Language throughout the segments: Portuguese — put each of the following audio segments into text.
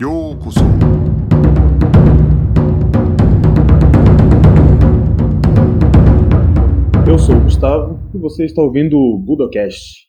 ようこそEu sou o Gustavo e você está ouvindo o Budocast.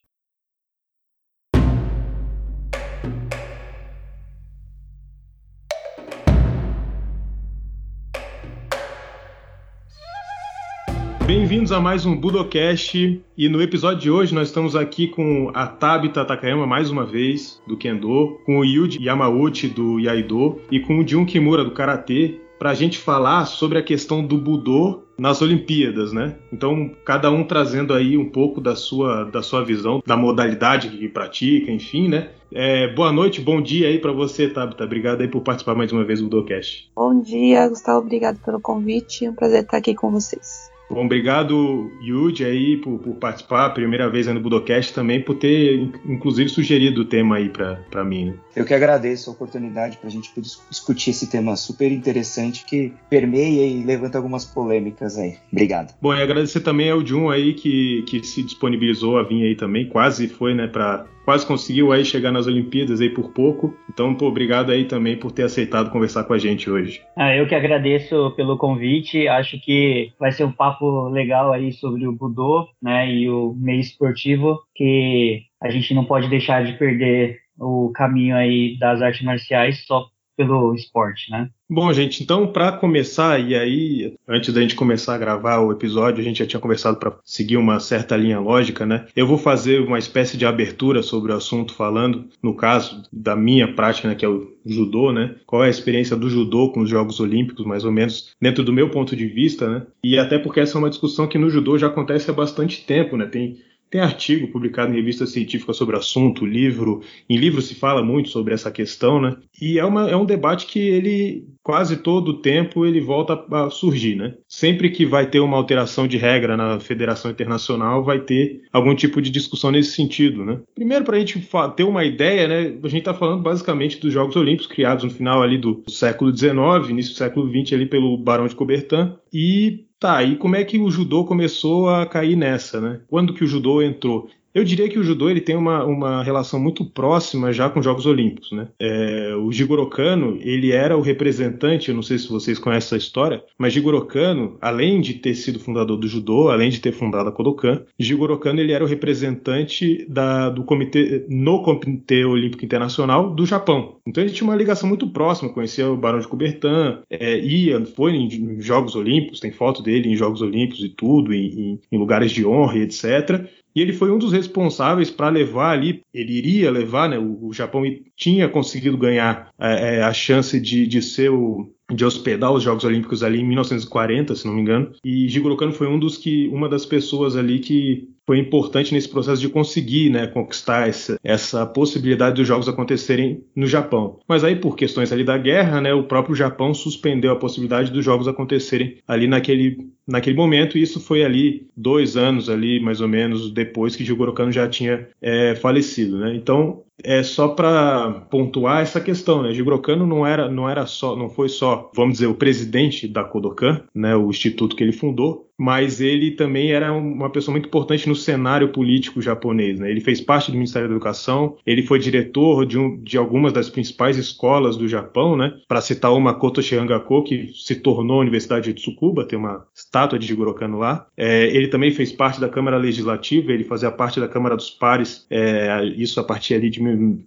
Bem-vindos a mais um Budocast e no episódio de hoje nós estamos aqui com a Tabita Takayama mais uma vez, do Kendo, com o Yuji Yamauchi do Yaido e com o Jun Kimura do Karatê para a gente falar sobre a questão do Budô nas Olimpíadas, né? Então, cada um trazendo aí um pouco da sua, da sua visão, da modalidade que pratica, enfim, né? É, boa noite, bom dia aí para você, Tabita. Obrigado aí por participar mais uma vez do Budocast. Bom dia, Gustavo. Obrigado pelo convite. É um prazer estar aqui com vocês. Bom, obrigado, Yuji, aí, por, por participar, primeira vez aí no Budocast, também por ter, inclusive, sugerido o tema aí para mim. Né? Eu que agradeço a oportunidade para a gente poder discutir esse tema super interessante que permeia e levanta algumas polêmicas aí. Obrigado. Bom, e agradecer também ao Jun aí que, que se disponibilizou a vir aí também, quase foi, né, para quase conseguiu aí chegar nas Olimpíadas aí por pouco. Então, pô, obrigado aí também por ter aceitado conversar com a gente hoje. Ah, eu que agradeço pelo convite. Acho que vai ser um papo legal aí sobre o Budô, né, e o meio esportivo, que a gente não pode deixar de perder o caminho aí das artes marciais só pelo esporte, né? Bom, gente, então para começar, e aí, antes da gente começar a gravar o episódio, a gente já tinha conversado para seguir uma certa linha lógica, né? Eu vou fazer uma espécie de abertura sobre o assunto, falando, no caso da minha prática, né, que é o judô, né? Qual é a experiência do judô com os Jogos Olímpicos, mais ou menos, dentro do meu ponto de vista, né? E até porque essa é uma discussão que no judô já acontece há bastante tempo, né? Tem tem artigo publicado em revista científica sobre o assunto, livro. Em livro se fala muito sobre essa questão, né? E é, uma, é um debate que ele quase todo o tempo ele volta a surgir, né? Sempre que vai ter uma alteração de regra na Federação Internacional, vai ter algum tipo de discussão nesse sentido, né? Primeiro, para a gente ter uma ideia, né? A gente está falando basicamente dos Jogos Olímpicos criados no final ali do século XIX, início do século XX ali pelo Barão de Coubertin e Tá, e como é que o judô começou a cair nessa, né? Quando que o judô entrou? Eu diria que o judô ele tem uma, uma relação muito próxima já com os Jogos Olímpicos, né? É, o Jigoro Kano, ele era o representante, eu não sei se vocês conhecem essa história, mas Jigoro Kano, além de ter sido fundador do judô, além de ter fundado a Kodokan, Jigoro Kano ele era o representante da, do comitê, no Comitê Olímpico Internacional do Japão. Então ele tinha uma ligação muito próxima, conhecia o Barão de Coubertin, é, ia, foi em, Jogos Olímpicos, tem foto dele em Jogos Olímpicos e tudo, em, em, lugares de honra etc. E ele foi um dos responsáveis para levar ali, ele iria levar, né? O, o Japão tinha conseguido ganhar é, é a chance de, de ser o, de hospedar os Jogos Olímpicos ali em 1940, se não me engano. E Jigoro Kano foi um dos que, uma das pessoas ali que foi importante nesse processo de conseguir né, conquistar essa, essa possibilidade dos jogos acontecerem no Japão. Mas aí, por questões ali da guerra, né, o próprio Japão suspendeu a possibilidade dos jogos acontecerem ali naquele, naquele momento, e isso foi ali dois anos ali, mais ou menos, depois que Jigoro Kano já tinha é, falecido. Né? Então, é só para pontuar essa questão, né? Jigoro Kano não era, não era só, não foi só, vamos dizer, o presidente da Kodokan, né, o instituto que ele fundou, mas ele também era uma pessoa muito importante no cenário político japonês. Né? Ele fez parte do Ministério da Educação, ele foi diretor de, um, de algumas das principais escolas do Japão, né? para citar uma Koto Shihangako, que se tornou a Universidade de Tsukuba, tem uma estátua de Jigoro Kano lá. É, ele também fez parte da Câmara Legislativa, ele fazia parte da Câmara dos Pares, é, isso a partir ali de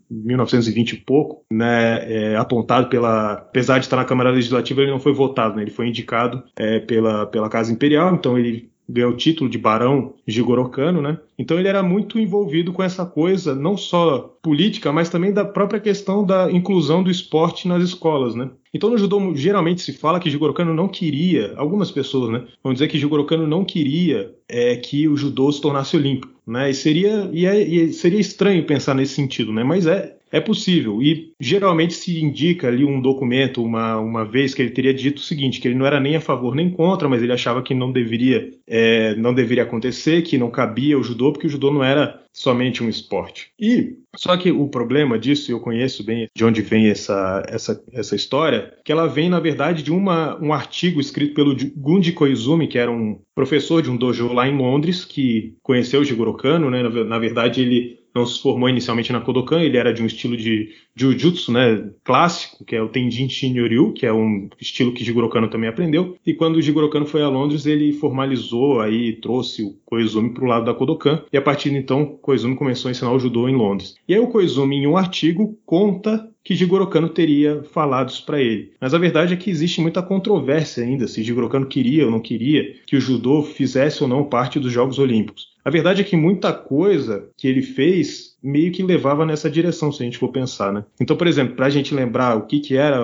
1920 e pouco, né? É, apontado pela... Apesar de estar na Câmara Legislativa, ele não foi votado, né? ele foi indicado é, pela, pela Casa Imperial, então ele ganhou o título de barão Jigoro Kano, né? Então ele era muito envolvido com essa coisa, não só política, mas também da própria questão da inclusão do esporte nas escolas, né? Então no judô geralmente se fala que Jigoro Kano não queria, algumas pessoas, né, vão dizer que Jigoro Kano não queria é, que o judô se tornasse olímpico, né? E seria e, é, e seria estranho pensar nesse sentido, né? Mas é é possível. E geralmente se indica ali um documento, uma, uma vez que ele teria dito o seguinte: que ele não era nem a favor nem contra, mas ele achava que não deveria, é, não deveria acontecer, que não cabia o judô, porque o judô não era somente um esporte. E só que o problema disso, eu conheço bem de onde vem essa, essa, essa história, que ela vem, na verdade, de uma, um artigo escrito pelo Gundi Koizumi, que era um professor de um dojo lá em Londres, que conheceu o Jigoro Kano, né? Na, na verdade, ele não se formou inicialmente na Kodokan, ele era de um estilo de Jiu-Jitsu, né, clássico, que é o Tenjin Shinryu, que é um estilo que Jigoro Kano também aprendeu. E quando o Jigoro Kano foi a Londres, ele formalizou aí, trouxe o Koizumi para o lado da Kodokan, e a partir de então, Koizumi começou a ensinar o judô em Londres. E aí o Koizumi, em um artigo, conta que Jigoro Kano teria falado isso para ele. Mas a verdade é que existe muita controvérsia ainda se Jigoro Kano queria ou não queria que o judô fizesse ou não parte dos Jogos Olímpicos. A verdade é que muita coisa que ele fez meio que levava nessa direção, se a gente for pensar, né? Então, por exemplo, para a gente lembrar o que, que era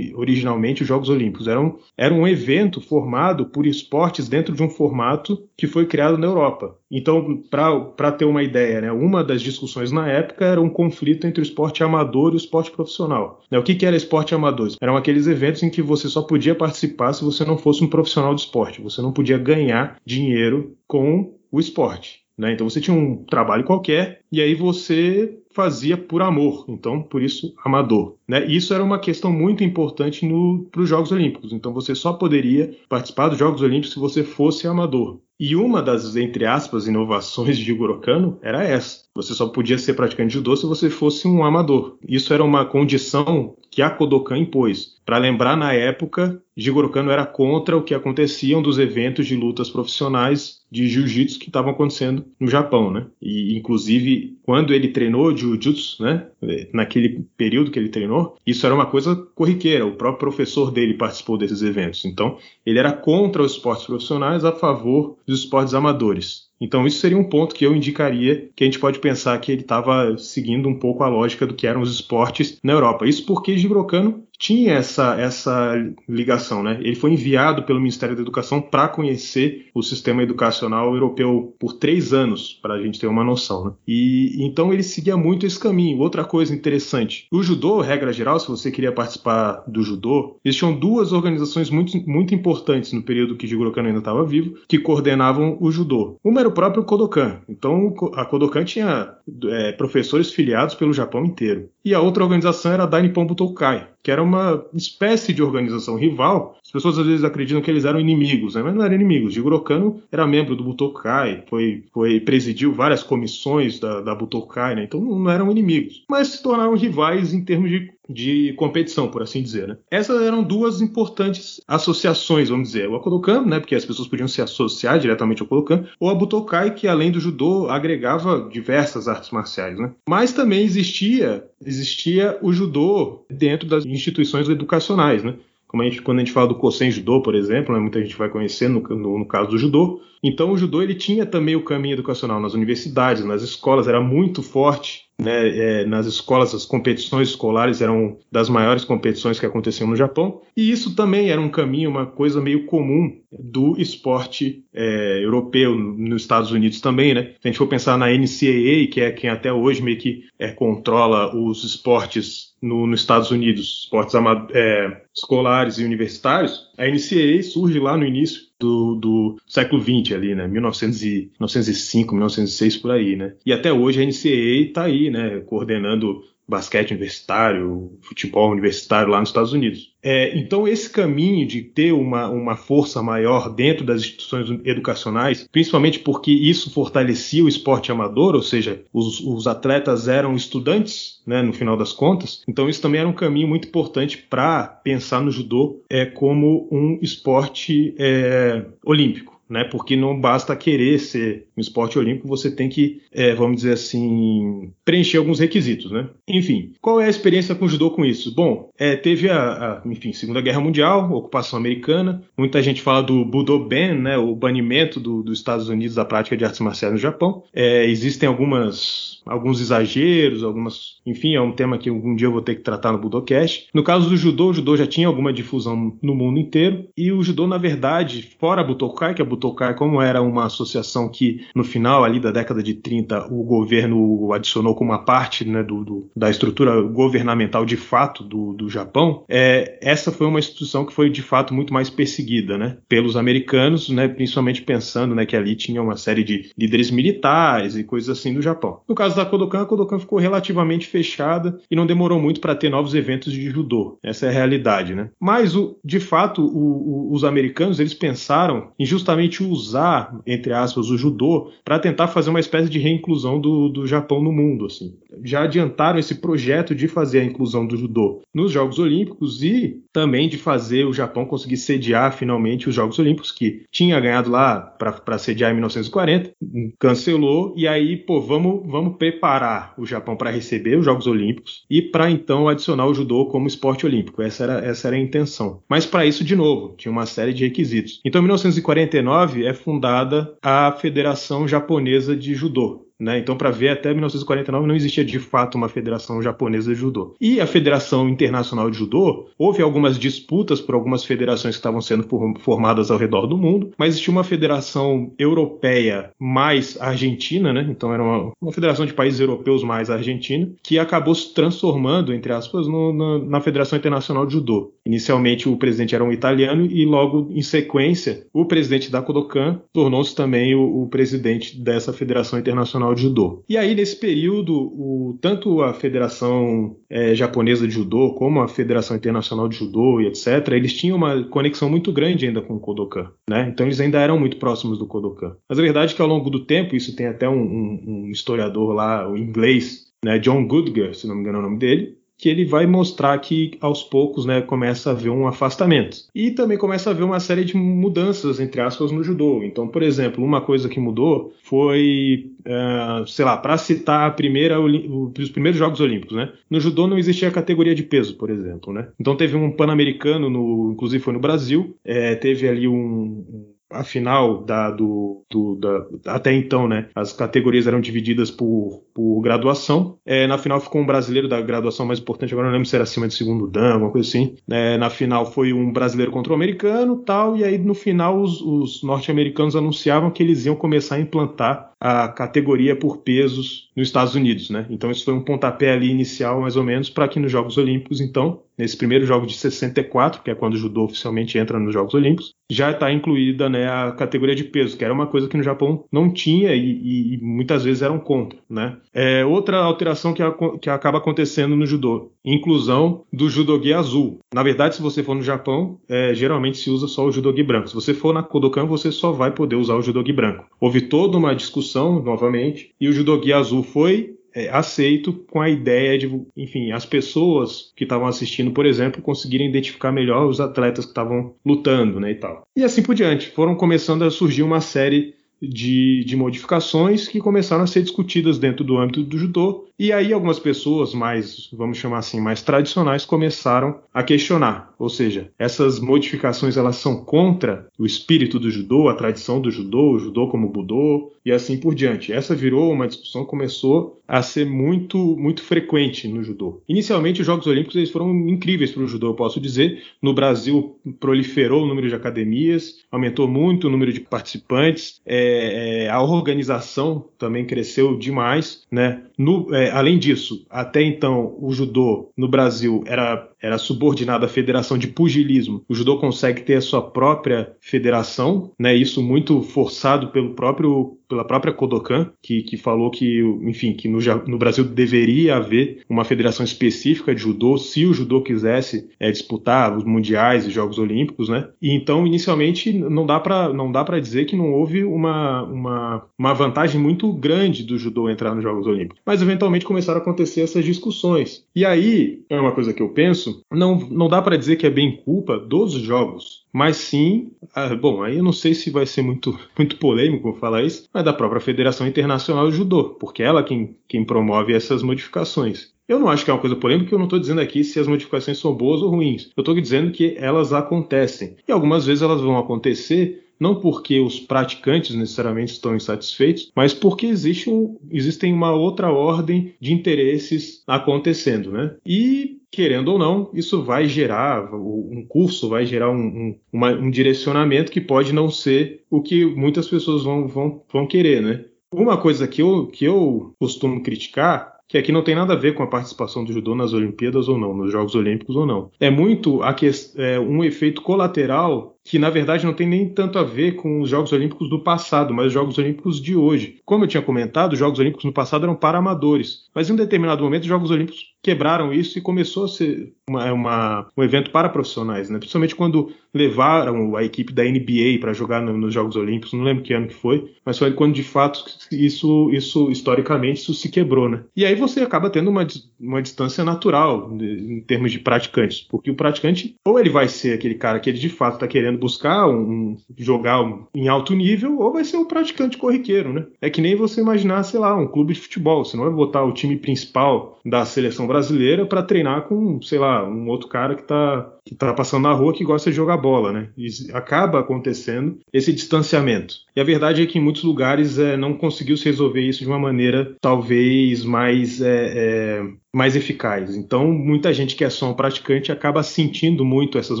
originalmente os Jogos Olímpicos, era um, era um evento formado por esportes dentro de um formato que foi criado na Europa. Então, para ter uma ideia, né, uma das discussões na época era um conflito entre o esporte amador e o esporte profissional. Né, o que, que era esporte amador? Eram aqueles eventos em que você só podia participar se você não fosse um profissional de esporte. Você não podia ganhar dinheiro com o esporte. Né? Então você tinha um trabalho qualquer e aí você fazia por amor, então por isso amador. Né? Isso era uma questão muito importante para os Jogos Olímpicos. Então você só poderia participar dos Jogos Olímpicos se você fosse amador. E uma das, entre aspas, inovações de Jigoro Kano era essa. Você só podia ser praticante de judô se você fosse um amador. Isso era uma condição que a Kodokan impôs. Para lembrar, na época, Jigoro Kano era contra o que aconteciam dos eventos de lutas profissionais de jiu-jitsu que estavam acontecendo no Japão, né? E inclusive quando ele treinou jiu-jitsu, né? Naquele período que ele treinou, isso era uma coisa corriqueira. O próprio professor dele participou desses eventos. Então, ele era contra os esportes profissionais, a favor dos esportes amadores. Então, isso seria um ponto que eu indicaria que a gente pode pensar que ele estava seguindo um pouco a lógica do que eram os esportes na Europa. Isso porque Jigoro Kano tinha essa, essa ligação, né? Ele foi enviado pelo Ministério da Educação para conhecer o sistema educacional europeu por três anos, para a gente ter uma noção, né? E então ele seguia muito esse caminho. Outra coisa interessante, o judô, regra geral, se você queria participar do judô, existiam duas organizações muito, muito importantes no período que Jigoro Kano ainda estava vivo, que coordenavam o judô. Uma era o próprio Kodokan. Então a Kodokan tinha é, professores filiados pelo Japão inteiro. E a outra organização era a Dainippon Butokai, que era uma espécie de organização rival. As pessoas às vezes acreditam que eles eram inimigos, né? mas não eram inimigos. Jigoro Kano era membro do Butokai, foi, foi presidiu várias comissões da, da Butokai, né? então não eram inimigos, mas se tornaram rivais em termos de de competição, por assim dizer. Né? Essas eram duas importantes associações, vamos dizer. O Kodokan, né, porque as pessoas podiam se associar diretamente ao Kodokan, ou a Butokai, que além do judô agregava diversas artes marciais. Né? Mas também existia, existia o judô dentro das instituições educacionais. Né? Como a gente, quando a gente fala do Kosen Judô, por exemplo, né, muita gente vai conhecer no, no, no, caso do judô. Então o judô ele tinha também o caminho educacional nas universidades, nas escolas, era muito forte né, é, nas escolas, as competições escolares eram das maiores competições que aconteciam no Japão, e isso também era um caminho, uma coisa meio comum do esporte é, europeu nos Estados Unidos também, né? Se a gente for pensar na NCAA, que é quem até hoje meio que é, controla os esportes no, nos Estados Unidos, esportes é, escolares e universitários, a NCAA surge lá no início do, do século XX ali, né? 1900 e, 1905, 1906 por aí, né? E até hoje a NCAA está aí, né? Coordenando basquete universitário, futebol universitário lá nos Estados Unidos. É, então, esse caminho de ter uma, uma força maior dentro das instituições educacionais, principalmente porque isso fortalecia o esporte amador, ou seja, os, os atletas eram estudantes, né, no final das contas, então isso também era um caminho muito importante para pensar no judô é, como um esporte é, olímpico né? Porque não basta querer ser um esporte olímpico, você tem que, é, vamos dizer assim, preencher alguns requisitos, né? Enfim, qual é a experiência com o judô com isso? Bom, é, teve a, a, enfim, Segunda Guerra Mundial, ocupação americana, muita gente fala do Budoben, né? O banimento do, dos Estados Unidos da prática de artes marciais no Japão. É, existem algumas alguns exageros, algumas, enfim, é um tema que algum dia eu vou ter que tratar no Budocast. No caso do judô, o judô já tinha alguma difusão no mundo inteiro e o judô, na verdade, fora a Butokai, que a Butokai, como era uma associação que no final ali da década de 30 o governo adicionou como uma parte né, do, do, da estrutura governamental de fato do, do Japão, é, essa foi uma instituição que foi de fato muito mais perseguida, né, pelos americanos, né, principalmente pensando, né, que ali tinha uma série de líderes militares e coisas assim do Japão. No caso da Kodokan, a Kodokan ficou relativamente fechada e não demorou muito para ter novos eventos de judô. Essa é a realidade, né? Mas, o, de fato, o, o, os americanos eles pensaram em justamente usar, entre aspas, o judô para tentar fazer uma espécie de reinclusão do, do Japão no mundo. Assim. Já adiantaram esse projeto de fazer a inclusão do judô nos Jogos Olímpicos e também de fazer o Japão conseguir sediar finalmente os Jogos Olímpicos, que tinha ganhado lá para sediar em 1940, cancelou, e aí, pô, vamos, vamos preparar o Japão para receber os Jogos Olímpicos e para então adicionar o judô como esporte olímpico. Essa era, essa era a intenção. Mas para isso, de novo, tinha uma série de requisitos. Então, em 1949 é fundada a Federação Japonesa de Judô, né? Então, para ver, até 1949 não existia de fato uma federação japonesa de judô. E a Federação Internacional de Judô, houve algumas disputas por algumas federações que estavam sendo formadas ao redor do mundo, mas existia uma federação europeia mais argentina, né? então era uma, uma federação de países europeus mais argentina, que acabou se transformando, entre aspas, no, na, na Federação Internacional de Judô. Inicialmente o presidente era um italiano e logo em sequência o presidente da Kodokan tornou-se também o, o presidente dessa Federação Internacional De Judô. E aí, nesse período, o, tanto a Federação é, Japonesa de Judô como a Federação Internacional de Judô e etc., eles tinham uma conexão muito grande ainda com o Kodokan. Né? Então, eles ainda eram muito próximos do Kodokan. Mas a verdade é que ao longo do tempo, isso tem até um, um, um historiador lá, o inglês, né, John Goodger, se não me engano é o nome dele, que ele vai mostrar que aos poucos né, começa a haver um afastamento. E também começa a haver uma série de mudanças, entre aspas, no judô. Então, por exemplo, uma coisa que mudou foi, uh, sei lá, para citar a primeira, os primeiros Jogos Olímpicos, né? No judô não existia categoria de peso, por exemplo, né? Então teve um pan-americano, no, inclusive foi no Brasil, é, teve ali um a final da, do, do da, até então, né? As categorias eram divididas por, por graduação. É, na final ficou um brasileiro da graduação mais importante, agora não lembro se era acima de segundo dan, alguma coisa assim. É, na final foi um brasileiro contra o americano tal, e aí no final os, os norte-americanos anunciavam que eles iam começar a implantar a categoria por pesos nos Estados Unidos, né? Então isso foi um pontapé ali inicial, mais ou menos, para que nos Jogos Olímpicos, então, nesse primeiro jogo de 64, que é quando o judô oficialmente entra nos Jogos Olímpicos, já está incluída né, a categoria de peso, que era uma coisa que no Japão não tinha e, e, e muitas vezes eram contra, né? É, outra alteração que, a, que acaba acontecendo no judô, inclusão do judogi azul. Na verdade, se você for no Japão, é, geralmente se usa só o judogi branco. Se você for na Kodokan, você só vai poder usar o judogi branco. Houve toda uma discussão, novamente, e o judogi azul foi é, aceito com a ideia de, enfim, as pessoas que estavam assistindo, por exemplo, conseguirem identificar melhor os atletas que estavam lutando, né, e tal. E assim por diante. Foram começando a surgir uma série de, de modificações que começaram a ser discutidas dentro do âmbito do judô e aí algumas pessoas mais, vamos chamar assim, mais tradicionais começaram a questionar, ou seja, essas modificações elas são contra o espírito do judô, a tradição do judô, o judô como budô e assim por diante. Essa virou uma discussão que começou a ser muito muito frequente no judô. Inicialmente os Jogos Olímpicos eles foram incríveis para o judô, eu posso dizer. No Brasil proliferou o número de academias, aumentou muito o número de participantes, é, é, a organização também cresceu demais, né? No, é, além disso, até então o judô no Brasil era era subordinado à Federação de Pugilismo. O judô consegue ter a sua própria federação, né? Isso muito forçado pelo próprio pela própria Kodokan, que, que falou que, enfim, que no, no Brasil deveria haver uma federação específica de judô, se o judô quisesse é, disputar os mundiais e Jogos Olímpicos, né? E então, inicialmente, não dá para não dá para dizer que não houve uma, uma, uma vantagem muito grande do judô entrar nos Jogos Olímpicos. Mas eventualmente começaram a acontecer essas discussões. E aí, é uma coisa que eu penso não, não dá para dizer que é bem culpa dos jogos, mas sim, ah, bom, aí eu não sei se vai ser muito, muito polêmico falar isso, mas da própria Federação Internacional de Judô, porque é ela quem, quem promove essas modificações. Eu não acho que é uma coisa polêmica, eu não estou dizendo aqui se as modificações são boas ou ruins. Eu estou dizendo que elas acontecem. E algumas vezes elas vão acontecer não porque os praticantes necessariamente estão insatisfeitos, mas porque existe um, existem uma outra ordem de interesses acontecendo, né? E querendo ou não, isso vai gerar, um curso vai gerar um, um, uma, um direcionamento que pode não ser o que muitas pessoas vão, vão, vão querer, né? Uma coisa que eu, que eu costumo criticar que aqui não tem nada a ver com a participação do judô nas Olimpíadas ou não, nos Jogos Olímpicos ou não. É muito que, é, um efeito colateral que na verdade não tem nem tanto a ver com os Jogos Olímpicos do passado, mas os Jogos Olímpicos de hoje. Como eu tinha comentado, os Jogos Olímpicos no passado eram para amadores, mas em um determinado momento os Jogos Olímpicos quebraram isso e começou a ser uma, uma, um evento para profissionais, né? principalmente quando levaram a equipe da NBA para jogar no, nos Jogos Olímpicos, não lembro que ano que foi, mas foi quando de fato isso, isso historicamente isso se quebrou. Né? E aí você acaba tendo uma, uma distância natural em termos de praticantes, porque o praticante ou ele vai ser aquele cara que ele de fato está querendo buscar um, jogar em alto nível, ou vai ser um praticante corriqueiro. Né? É que nem você imaginar, sei lá, um clube de futebol, você não vai botar o time principal da seleção brasileira para treinar com, sei lá, um outro cara que está que tá passando na rua que gosta de jogar bola, né? E acaba acontecendo esse distanciamento. E a verdade é que em muitos lugares é, não conseguiu se resolver isso de uma maneira talvez mais, é, é, mais eficaz. Então, muita gente que é só um praticante acaba sentindo muito essas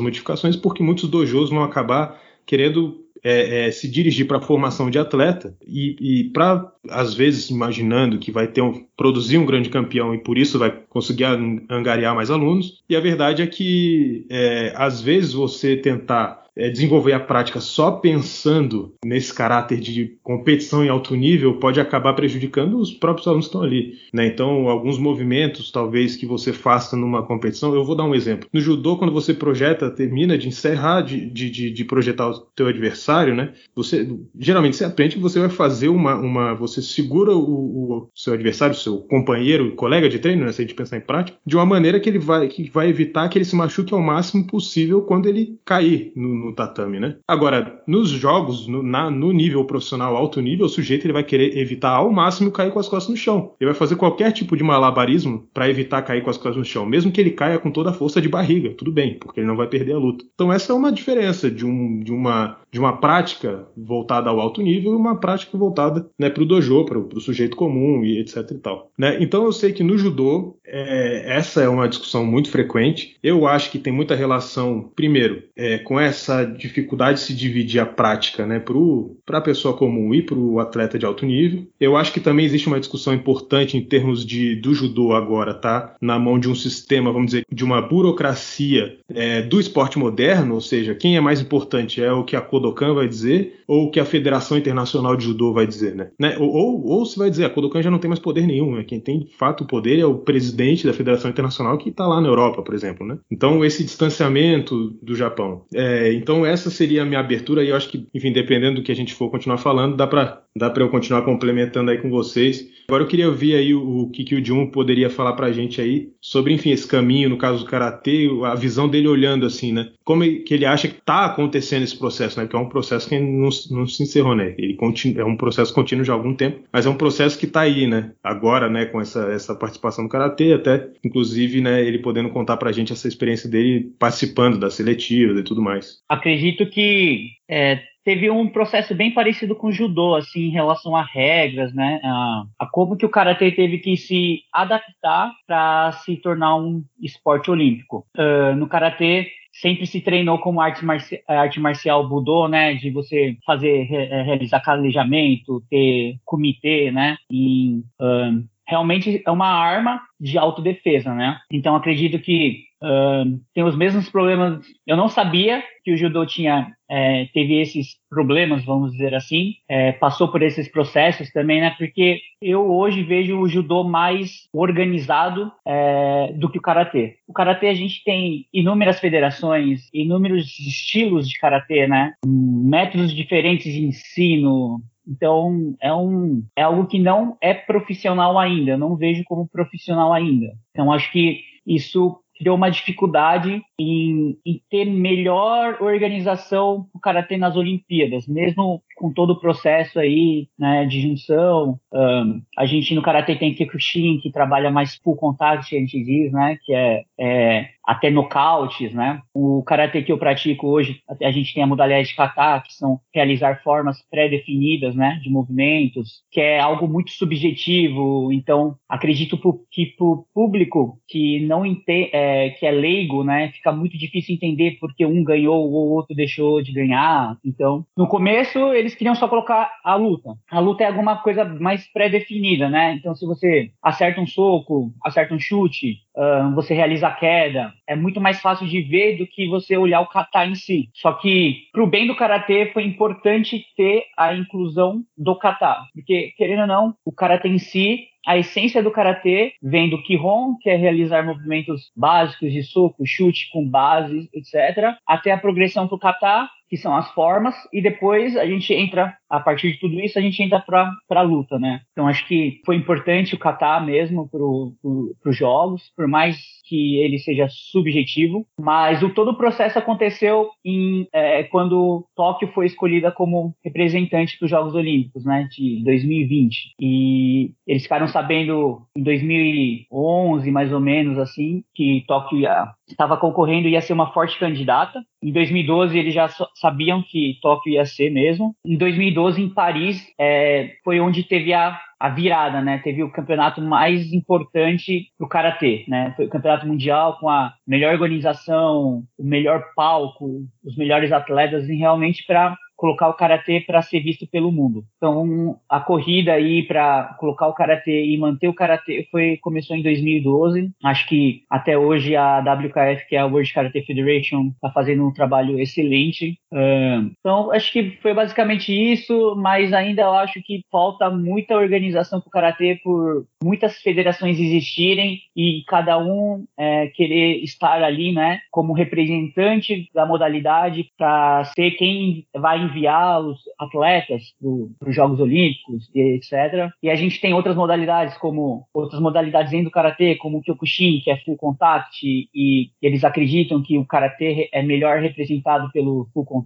modificações porque muitos dojos vão acabar querendo é, é, se dirigir para a formação de atleta e, e para, às vezes, imaginando que vai ter um, produzir um grande campeão e por isso vai conseguir angariar mais alunos. E a verdade é que, é, às vezes, você tentar desenvolver a prática só pensando nesse caráter de competição em alto nível pode acabar prejudicando os próprios alunos que estão ali. Né? Então, alguns movimentos, talvez, que você faça numa competição, eu vou dar um exemplo. No judô, quando você projeta, termina de encerrar, de, de, de projetar o teu adversário, né? você geralmente você aprende que você vai fazer uma. uma você segura o, o seu adversário, seu companheiro, colega de treino, né? se a gente pensar em prática, de uma maneira que ele vai, que vai evitar que ele se machuque ao máximo possível quando ele cair no, no tatame, né? Agora, nos jogos, no, na, no nível profissional, alto nível, o sujeito ele vai querer evitar ao máximo cair com as costas no chão. Ele vai fazer qualquer tipo de malabarismo para evitar cair com as costas no chão, mesmo que ele caia com toda a força de barriga, tudo bem, porque ele não vai perder a luta. Então essa é uma diferença de, um, de, uma, de uma prática voltada ao alto nível e uma prática voltada né, para o dojo, para o sujeito comum e etc e tal. Né? Então eu sei que no judô é, essa é uma discussão muito frequente. Eu acho que tem muita relação, primeiro, é, com essa dificuldade de se dividir a prática né, para a pessoa comum e para o atleta de alto nível. Eu acho que também existe uma discussão importante em termos de do judô agora, tá? Na mão de um sistema, vamos dizer, de uma burocracia é, do esporte moderno, ou seja, quem é mais importante é o que a Kodokan vai dizer ou o que a Federação Internacional de Judô vai dizer, né? né? Ou, ou, ou se vai dizer, a Kodokan já não tem mais poder nenhum, né? Quem tem de fato o poder é o presidente da Federação Internacional que está lá na Europa, por exemplo, né? Então esse distanciamento do Japão. É, então essa seria a minha abertura e eu acho que, enfim, dependendo do que a gente for continuar falando, dá para dá para eu continuar complementando aí com vocês. Agora eu queria ouvir aí o, o que, que o Jun poderia falar para a gente aí sobre, enfim, esse caminho, no caso do Karatê, a visão dele olhando assim, né? Como que ele acha que está acontecendo esse processo, né? Que é um processo que não, não se encerrou, né? Ele é um processo contínuo de algum tempo, mas é um processo que está aí, né? Agora, né, com essa, essa participação do Karatê, até, inclusive, né, ele podendo contar para a gente essa experiência dele participando das seletivas e tudo mais. Acredito que é, teve um processo bem parecido com o judô, assim, em relação a regras, né? A, a como que o karatê teve que se adaptar para se tornar um esporte olímpico. Uh, no karatê sempre se treinou como arte, marci arte marcial budô, né? De você fazer re realizar calejamento, ter comitê, né? E realmente é uma arma de autodefesa, né? Então acredito que uh, tem os mesmos problemas. Eu não sabia que o judô tinha é, teve esses problemas, vamos dizer assim, é, passou por esses processos também, né? Porque eu hoje vejo o judô mais organizado é, do que o karatê. O karatê a gente tem inúmeras federações, inúmeros estilos de karatê, né? Métodos diferentes de ensino, então, é, um, é algo que não é profissional ainda, não vejo como profissional ainda. Então, acho que isso criou uma dificuldade em, em ter melhor organização do karatê nas Olimpíadas, mesmo com todo o processo aí né, de junção. Um, a gente no karatê tem Kyokushin, que trabalha mais full contact, a gente diz, né, que é, é até nocautes, né? O karatê que eu pratico hoje, a gente tem a modalidade de kata, que são realizar formas pré-definidas, né, de movimentos, que é algo muito subjetivo. Então, acredito que para o público que não entende, é, que é leigo, né, fica muito difícil entender porque um ganhou ou o outro deixou de ganhar. Então, no começo eles eles queriam só colocar a luta. A luta é alguma coisa mais pré-definida, né? Então, se você acerta um soco, acerta um chute, uh, você realiza a queda, é muito mais fácil de ver do que você olhar o kata em si. Só que, pro bem do karatê, foi importante ter a inclusão do kata, porque querendo ou não, o karatê em si a essência do karatê vem do Kihon, que é realizar movimentos básicos de soco, chute com base, etc., até a progressão para o kata, que são as formas, e depois a gente entra, a partir de tudo isso, a gente entra para a luta, né? Então acho que foi importante o kata mesmo para pro, os jogos, por mais que ele seja subjetivo, mas o todo o processo aconteceu em, é, quando Tóquio foi escolhida como representante dos Jogos Olímpicos, né, de 2020. E eles ficaram sabendo em 2011, mais ou menos assim, que Tóquio ia, estava concorrendo ia ser uma forte candidata. Em 2012 eles já sabiam que Tóquio ia ser mesmo. Em 2012 em Paris é, foi onde teve a a virada, né? Teve o campeonato mais importante do karatê, né? Foi o campeonato mundial com a melhor organização, o melhor palco, os melhores atletas e realmente para colocar o karatê para ser visto pelo mundo. Então, a corrida aí para colocar o karatê e manter o karatê foi começou em 2012. Acho que até hoje a WKF, que é a World Karate Federation, está fazendo um trabalho excelente. Então, acho que foi basicamente isso, mas ainda eu acho que falta muita organização para o karatê por muitas federações existirem e cada um é, querer estar ali, né, como representante da modalidade para ser quem vai enviar os atletas para os Jogos Olímpicos e etc. E a gente tem outras modalidades, como outras modalidades dentro do Karatê, como o Kyokushin, que é full contact, e eles acreditam que o Karatê é melhor representado pelo full contact.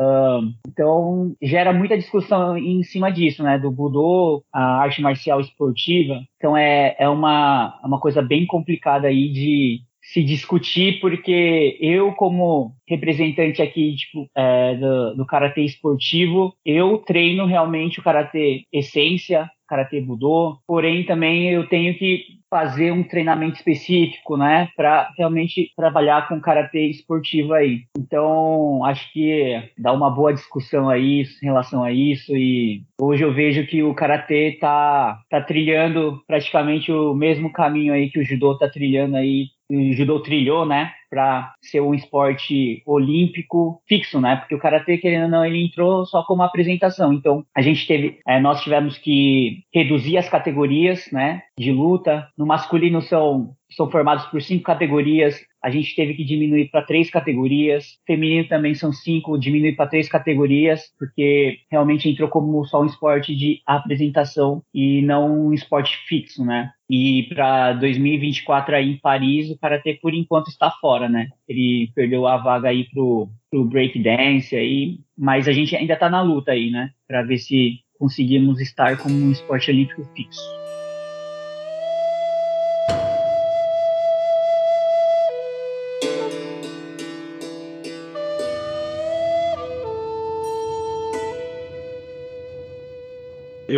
Um, então, gera muita discussão em cima disso, né? Do Budô, a arte marcial esportiva. Então, é, é uma, uma coisa bem complicada aí de se discutir, porque eu, como representante aqui tipo, é, do, do karatê esportivo, eu treino realmente o karatê essência, karatê budô, porém também eu tenho que fazer um treinamento específico, né, para realmente trabalhar com karatê esportivo aí. Então, acho que dá uma boa discussão aí em relação a isso e hoje eu vejo que o karatê tá tá trilhando praticamente o mesmo caminho aí que o judô tá trilhando aí o judô trilhou, né, para ser um esporte olímpico fixo, né? Porque o karatê, querendo ou não, ele entrou só como apresentação. Então, a gente teve, é, nós tivemos que reduzir as categorias, né, de luta. No masculino são são formados por cinco categorias. A gente teve que diminuir para três categorias. Feminino também são cinco, diminuir para três categorias, porque realmente entrou como só um esporte de apresentação e não um esporte fixo, né? E para 2024 aí em Paris, o karatê por enquanto está fora, né? Ele perdeu a vaga aí pro, pro break dance aí, mas a gente ainda está na luta aí, né? Para ver se conseguimos estar como um esporte olímpico fixo.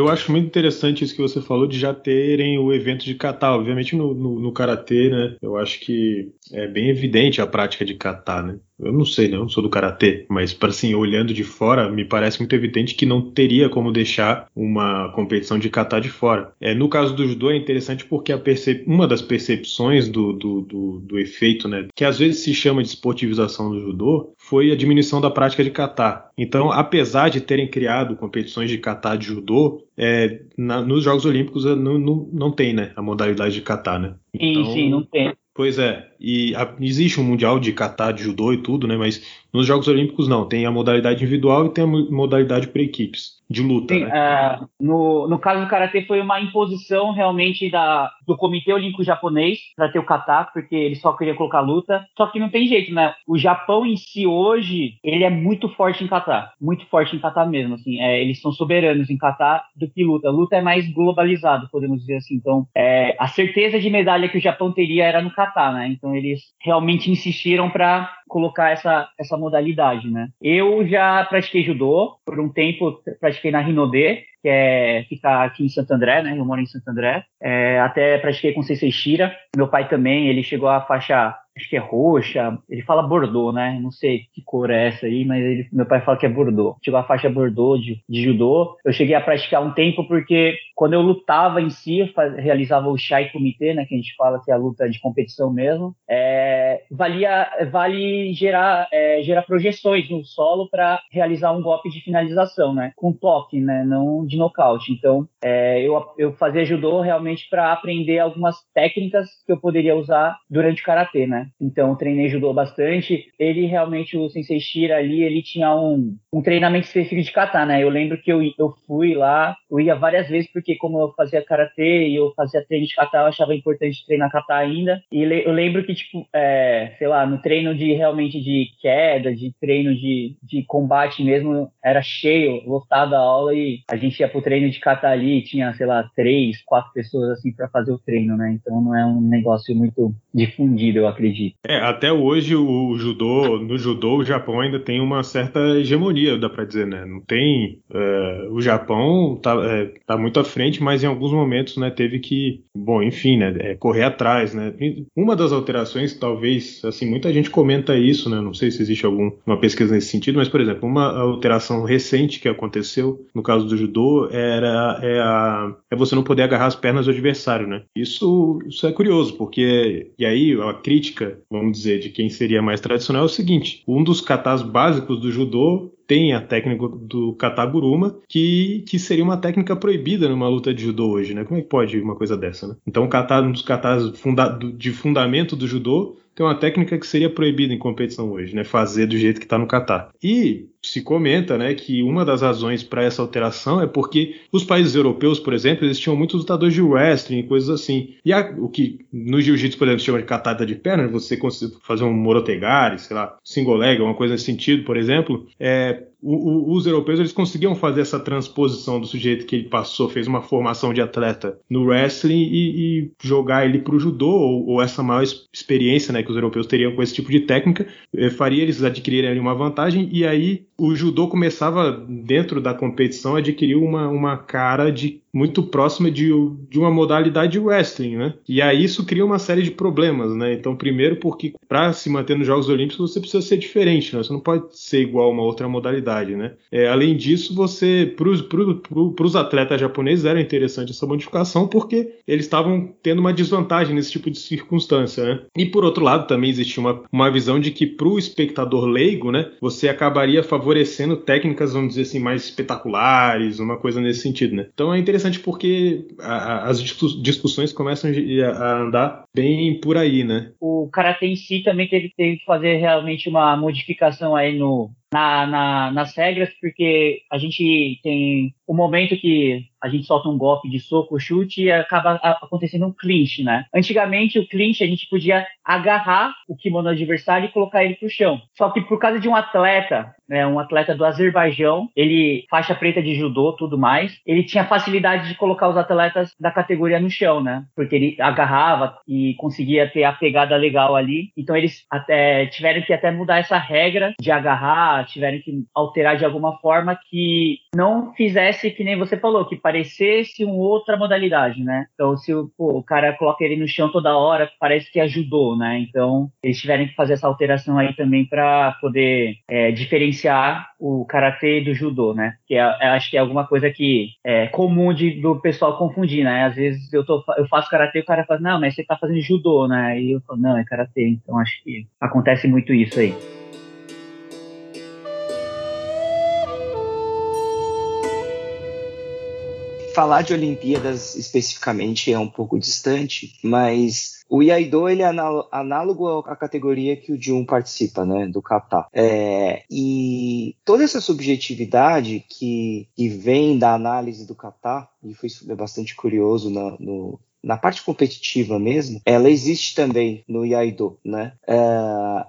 Eu acho muito interessante isso que você falou de já terem o evento de kata. Obviamente no, no, no karatê, né? Eu acho que é bem evidente a prática de kata, né? Eu não sei, né? Eu não sou do karatê, mas para assim, olhando de fora, me parece muito evidente que não teria como deixar uma competição de kata de fora. É, no caso do judô é interessante porque uma das percepções do, do, do, do, efeito, né, que às vezes se chama de esportivização do judô, foi a diminuição da prática de kata. Então, apesar de terem criado competições de kata de judô, é, na, nos Jogos Olímpicos não, não, não tem, né, a modalidade de kata, né? Então, sim, sim, não tem. Pois é, e a, existe um mundial de kata, de judô e tudo, né? Mas nos Jogos Olímpicos não, tem a modalidade individual e tem a modalidade por equipes de luta. Sim, né? uh, no, no caso do karatê foi uma imposição realmente da, do Comitê Olímpico Japonês para ter o kata, porque eles só queriam colocar luta. Só que não tem jeito, né? O Japão em si hoje ele é muito forte em kata, muito forte em kata mesmo. Assim, é, eles são soberanos em kata do que luta. Luta é mais globalizado, podemos dizer assim. Então, é, a certeza de medalha que o Japão teria era no kata, né? Então eles realmente insistiram para colocar essa, essa modalidade, né? Eu já pratiquei judô por um tempo, pratiquei na Rinode, que é ficar aqui em Santo André, né? Eu moro em Santo André. É, até pratiquei com Sensei Shira. Meu pai também, ele chegou a faixa acho que é roxa, ele fala Bordeaux, né? Não sei que cor é essa aí, mas ele, meu pai fala que é Bordeaux. Chegou a faixa Bordeaux de, de judô. Eu cheguei a praticar um tempo porque quando eu lutava em si, faz, realizava o Shai Comitê, né, que a gente fala que é a luta de competição mesmo, é, valia, vale gerar, é, gerar projeções no solo para realizar um golpe de finalização, né, com toque, né, não de nocaute. Então, é, eu, eu fazia judô realmente para aprender algumas técnicas que eu poderia usar durante o karatê, né. Então, treinei judô bastante. Ele realmente, o Sensei Shira ali, ele tinha um, um treinamento específico de kata, né. Eu lembro que eu, eu fui lá, eu ia várias vezes porque como eu fazia karatê e eu fazia treino de kata, eu achava importante treinar kata ainda. E eu lembro que, tipo, é, sei lá, no treino de realmente de queda, de treino de, de combate mesmo, era cheio, lotado a aula e a gente ia pro treino de kata ali, tinha, sei lá, três, quatro pessoas assim para fazer o treino, né? Então não é um negócio muito difundido, eu acredito. É, até hoje o judô, no judô, o Japão ainda tem uma certa hegemonia, dá pra dizer, né? Não tem. É, o Japão tá, é, tá muito à frente mas em alguns momentos, né, teve que, bom, enfim, né, é, correr atrás, né. Uma das alterações, talvez, assim, muita gente comenta isso, né, não sei se existe alguma pesquisa nesse sentido, mas, por exemplo, uma alteração recente que aconteceu no caso do judô era é, a, é você não poder agarrar as pernas do adversário, né. Isso, isso é curioso, porque, e aí a crítica, vamos dizer, de quem seria mais tradicional é o seguinte, um dos katas básicos do judô tem a técnica do kataguruma, que, que seria uma técnica proibida numa luta de judô hoje, né? Como é que pode uma coisa dessa, né? Então, o kata, um dos katas funda de fundamento do judô tem uma técnica que seria proibida em competição hoje, né? Fazer do jeito que está no kata. E se comenta né, que uma das razões para essa alteração é porque os países europeus, por exemplo, eles tinham muitos lutadores de wrestling e coisas assim. E a, o que no jiu-jitsu, por exemplo, se chama de catada de perna, você consegue fazer um morotegari, sei lá, single leg, uma coisa nesse sentido, por exemplo, é, o, o, os europeus eles conseguiam fazer essa transposição do sujeito que ele passou, fez uma formação de atleta no wrestling e, e jogar ele para o judô, ou, ou, essa maior experiência né, que os europeus teriam com esse tipo de técnica, eh, faria eles adquirirem uma vantagem. E aí o judô começava, dentro da competição, a adquirir uma, uma cara de muito próxima de, de uma modalidade de wrestling, né? E aí isso cria uma série de problemas, né? Então, primeiro, porque para se manter nos Jogos Olímpicos você precisa ser diferente, né? Você não pode ser igual a uma outra modalidade, né? É, além disso, você, para os atletas japoneses, era interessante essa modificação porque eles estavam tendo uma desvantagem nesse tipo de circunstância, né? E por outro lado, também existia uma, uma visão de que para o espectador leigo, né? Você acabaria favorecendo técnicas, vamos dizer assim, mais espetaculares, uma coisa nesse sentido, né? Então é interessante interessante porque a, a, as discussões começam a andar bem por aí, né? O Karatê em si também teve, teve que fazer realmente uma modificação aí no, na, na, nas regras, porque a gente tem o momento que a gente solta um golpe de soco, chute e acaba acontecendo um clinch, né? Antigamente o clinch a gente podia agarrar o kimono adversário e colocar ele pro chão. Só que por causa de um atleta, né, um atleta do Azerbaijão, ele faixa preta de judô, tudo mais, ele tinha facilidade de colocar os atletas da categoria no chão, né? Porque ele agarrava e conseguia ter a pegada legal ali. Então eles até tiveram que até mudar essa regra de agarrar, tiveram que alterar de alguma forma que não fizesse que nem você falou, que parecesse uma outra modalidade, né? Então, se o, pô, o cara coloca ele no chão toda hora, parece que ajudou, né? Então, eles tiveram que fazer essa alteração aí também para poder é, diferenciar o karatê do judô, né? Que é, é, acho que é alguma coisa que é comum de, do pessoal confundir, né? Às vezes eu, tô, eu faço karatê e o cara fala, não, mas você tá fazendo judô, né? E eu falo, não, é karatê. Então, acho que acontece muito isso aí. Falar de Olimpíadas especificamente é um pouco distante, mas o Iaido ele é análogo à categoria que o Jun participa, né, do kata. É, e toda essa subjetividade que, que vem da análise do kata, e foi bastante curioso na, no, na parte competitiva mesmo, ela existe também no Iaido, né? É,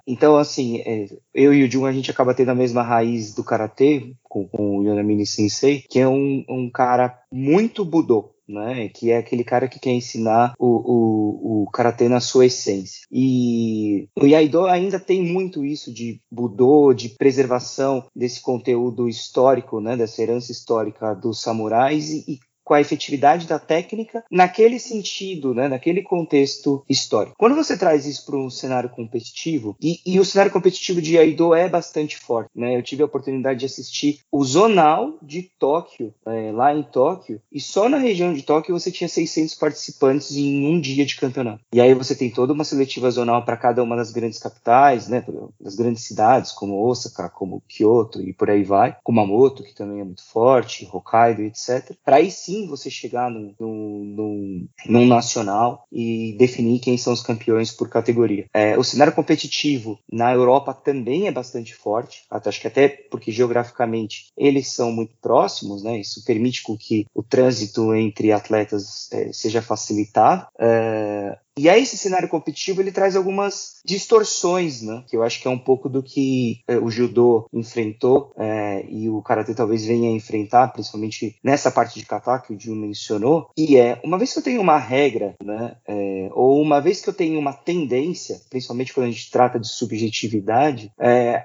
então, assim, é, eu e o Jun, a gente acaba tendo a mesma raiz do Karatê, com, com o Yonamini Sensei, que é um, um cara muito Budô, né? Que é aquele cara que quer ensinar o, o, o karatê na sua essência. E o Iaido ainda tem muito isso de budô, de preservação desse conteúdo histórico, né? Dessa herança histórica dos samurais e, e com a efetividade da técnica naquele sentido, né, naquele contexto histórico. Quando você traz isso para um cenário competitivo, e, e, o cenário competitivo de Aido é bastante forte, né? Eu tive a oportunidade de assistir o Zonal de Tóquio, é, lá em Tóquio, e só na região de Tóquio você tinha 600 participantes em um dia de campeonato. E aí você tem toda uma seletiva zonal para cada uma das grandes capitais, né, das grandes cidades, como Osaka, como Kyoto e por aí vai, Kumamoto, que também é muito forte, Hokkaido, etc. Para aí sim você chegar num, num, num, nacional e definir quem são os campeões por categoria. É, o cenário competitivo na Europa também é bastante forte, acho que até porque geograficamente eles são muito próximos, né? Isso permite que o trânsito entre atletas é, seja facilitado. É, e aí esse cenário competitivo ele traz algumas distorções, né? Que eu acho que é um pouco do que é, o judô enfrentou é, e o karatê talvez venha a enfrentar, principalmente nessa parte de kata que o Jun mencionou. E é uma vez que eu tenho uma regra, né? É, ou uma vez que eu tenho uma tendência, principalmente quando a gente trata de subjetividade,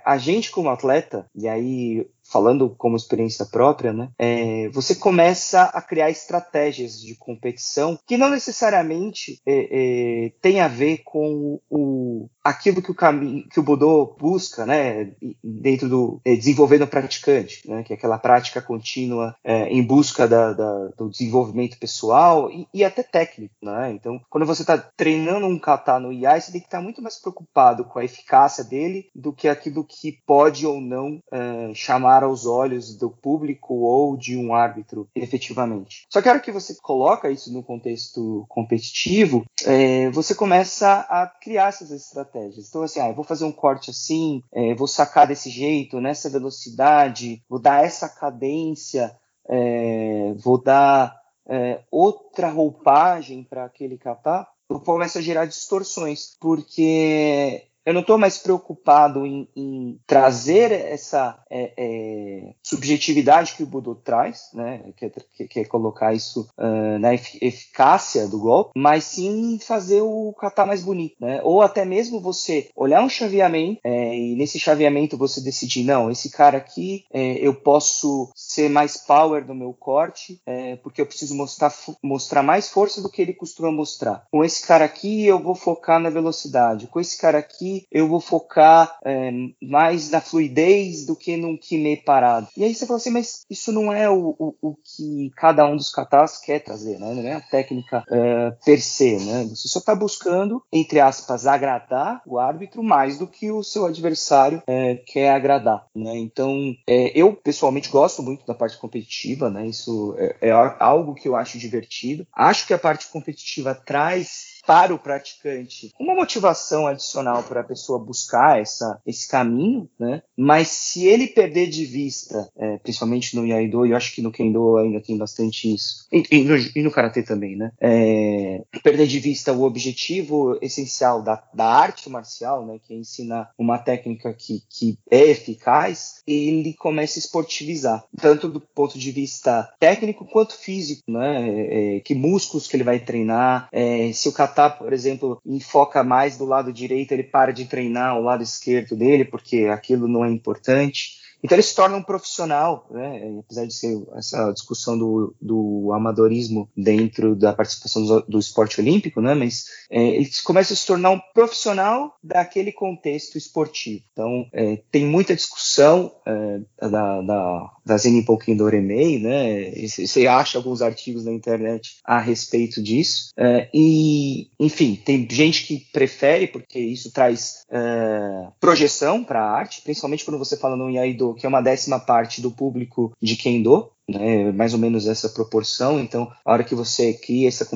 a gente como atleta e aí falando como experiência própria, né, é, você começa a criar estratégias de competição que não necessariamente é, é, tem a ver com o, aquilo que o caminho que o Budô busca, né, dentro do é, desenvolvendo o praticante, né, que é aquela prática contínua é, em busca da, da, do desenvolvimento pessoal e, e, até técnico, né. Então, quando você está treinando um kata no IAI, você tem que estar muito mais preocupado com a eficácia dele do que aquilo que pode ou não é, chamar aos olhos do público ou de um árbitro efetivamente. Só que a hora que você coloca isso no contexto competitivo, é, você começa a criar essas estratégias. Então, assim, ah, vou fazer um corte assim, é, vou sacar desse jeito, nessa velocidade, vou dar essa cadência, é, vou dar é, outra roupagem para aquele kata, eu começo a gerar distorções, porque eu não estou mais preocupado em, em trazer essa é, é, subjetividade que o Budo traz, né, que, é, que é colocar isso uh, na eficácia do golpe, mas sim fazer o kata mais bonito, né? Ou até mesmo você olhar um chaveamento é, e nesse chaveamento você decidir, não, esse cara aqui é, eu posso ser mais power no meu corte, é, porque eu preciso mostrar, mostrar mais força do que ele costuma mostrar. Com esse cara aqui eu vou focar na velocidade. Com esse cara aqui eu vou focar é, mais na fluidez do que num kime parado. E aí você fala assim, mas isso não é o, o, o que cada um dos katas quer trazer, né? Não é a técnica é, per se, né? Você só está buscando, entre aspas, agradar o árbitro mais do que o seu adversário é, quer agradar, né? Então, é, eu pessoalmente gosto muito da parte competitiva, né? Isso é, é algo que eu acho divertido. Acho que a parte competitiva traz para o praticante uma motivação adicional para a pessoa buscar essa, esse caminho, né? Mas se ele perder de vista, é, principalmente no Iaido, e eu acho que no Kendo ainda tem bastante isso, e, e, no, e no Karatê também, né? É, perder de vista o objetivo essencial da, da arte marcial, né? Que é ensinar uma técnica que, que é eficaz, ele começa a esportivizar, tanto do ponto de vista técnico quanto físico, né? É, que músculos que ele vai treinar, é, se o Tá, por exemplo, enfoca mais do lado direito, ele para de treinar o lado esquerdo dele, porque aquilo não é importante. Então ele se torna um profissional, né? apesar de ser essa discussão do, do amadorismo dentro da participação do, do esporte olímpico, né? mas é, ele começa a se tornar um profissional daquele contexto esportivo. Então é, tem muita discussão é, da, da, da Zenipou do Remei, né? você acha alguns artigos na internet a respeito disso, é, e enfim, tem gente que prefere, porque isso traz é, projeção para a arte, principalmente quando você fala no Yaido, que é uma décima parte do público de Kendo, né, mais ou menos essa proporção. Então, a hora que você cria essa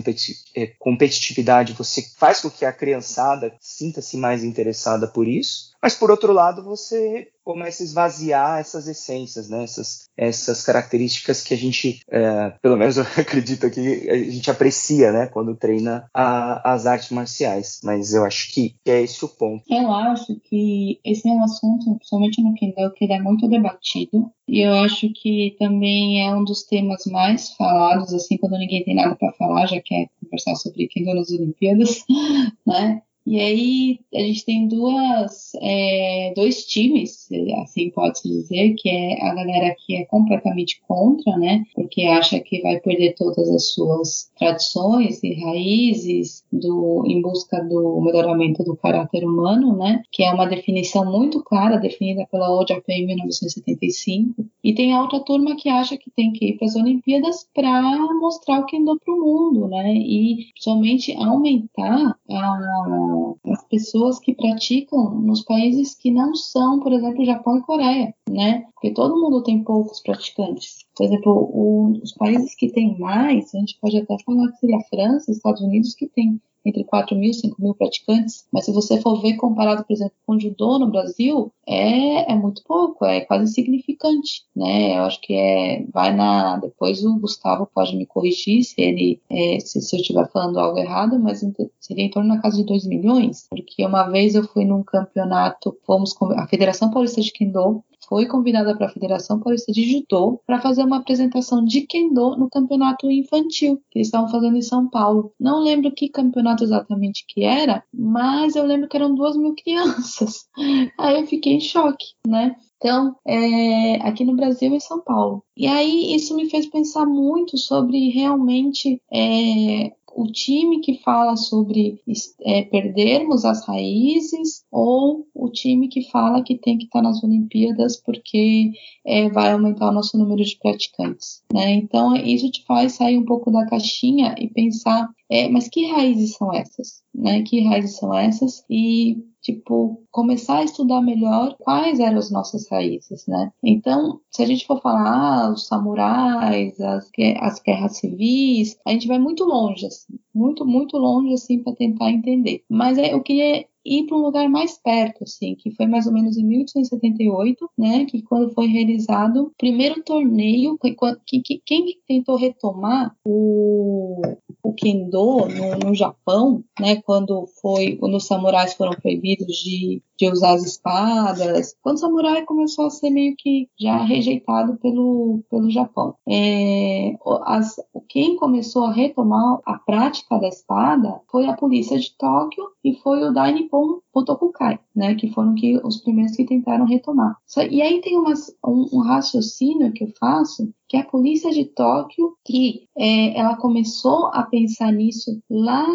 é, competitividade, você faz com que a criançada sinta-se mais interessada por isso. Mas, por outro lado, você começa a esvaziar essas essências, né? essas, essas características que a gente, é, pelo menos eu acredito que a gente aprecia né? quando treina a, as artes marciais. Mas eu acho que é esse o ponto. Eu acho que esse é um assunto, principalmente no Kendo, que ele é muito debatido. E eu acho que também é um dos temas mais falados, assim, quando ninguém tem nada para falar, já quer conversar sobre Kendo nas Olimpíadas, né? E aí a gente tem duas, é, dois times assim pode-se dizer, que é a galera que é completamente contra, né? Porque acha que vai perder todas as suas tradições e raízes do, em busca do melhoramento do caráter humano, né? Que é uma definição muito clara, definida pela OJP em 1975. E tem a outra turma que acha que tem que ir para as Olimpíadas para mostrar o que andou para o mundo, né? E somente aumentar a, as pessoas que praticam nos países que não são, por exemplo, Japão e Coreia, né? Porque todo mundo tem poucos praticantes. Por exemplo, o, os países que têm mais, a gente pode até falar que seria a França, Estados Unidos, que tem entre 4 mil e 5 mil praticantes, mas se você for ver comparado, por exemplo, com o judô no Brasil, é, é muito pouco, é quase insignificante, né? Eu acho que é, vai na, depois o Gustavo pode me corrigir se ele, é, se, se, eu estiver falando algo errado, mas seria em torno na casa de 2 milhões, porque uma vez eu fui num campeonato, fomos com a Federação Paulista de Kendo, foi convidada para a Federação Paulista de Judô para fazer uma apresentação de Kendo no campeonato infantil que eles estavam fazendo em São Paulo. Não lembro que campeonato exatamente que era, mas eu lembro que eram duas mil crianças. Aí eu fiquei em choque, né? Então, é, aqui no Brasil e São Paulo. E aí isso me fez pensar muito sobre realmente é, o time que fala sobre é, perdermos as raízes ou o time que fala que tem que estar nas Olimpíadas porque é, vai aumentar o nosso número de praticantes. Né? Então, isso te faz sair um pouco da caixinha e pensar, é, mas que raízes são essas? Né? Que raízes são essas? E tipo, começar a estudar melhor quais eram as nossas raízes, né? Então, se a gente for falar ah, os samurais, as, as guerras civis, a gente vai muito longe, assim, muito, muito longe, assim, para tentar entender. Mas é, eu queria ir para um lugar mais perto, assim, que foi mais ou menos em 1878, né, que quando foi realizado o primeiro torneio, que, que, quem tentou retomar o, o Kendo no, no Japão, né, quando foi, quando os samurais foram proibidos de, de usar as espadas, quando o samurai começou a ser meio que já rejeitado pelo, pelo Japão. É, as, quem começou a retomar a prática da espada foi a polícia de Tóquio e foi o Daini people Otokukai, né, que foram que, os primeiros que tentaram retomar. E aí tem umas, um, um, raciocínio que eu faço, que é a polícia de Tóquio, que é, ela começou a pensar nisso lá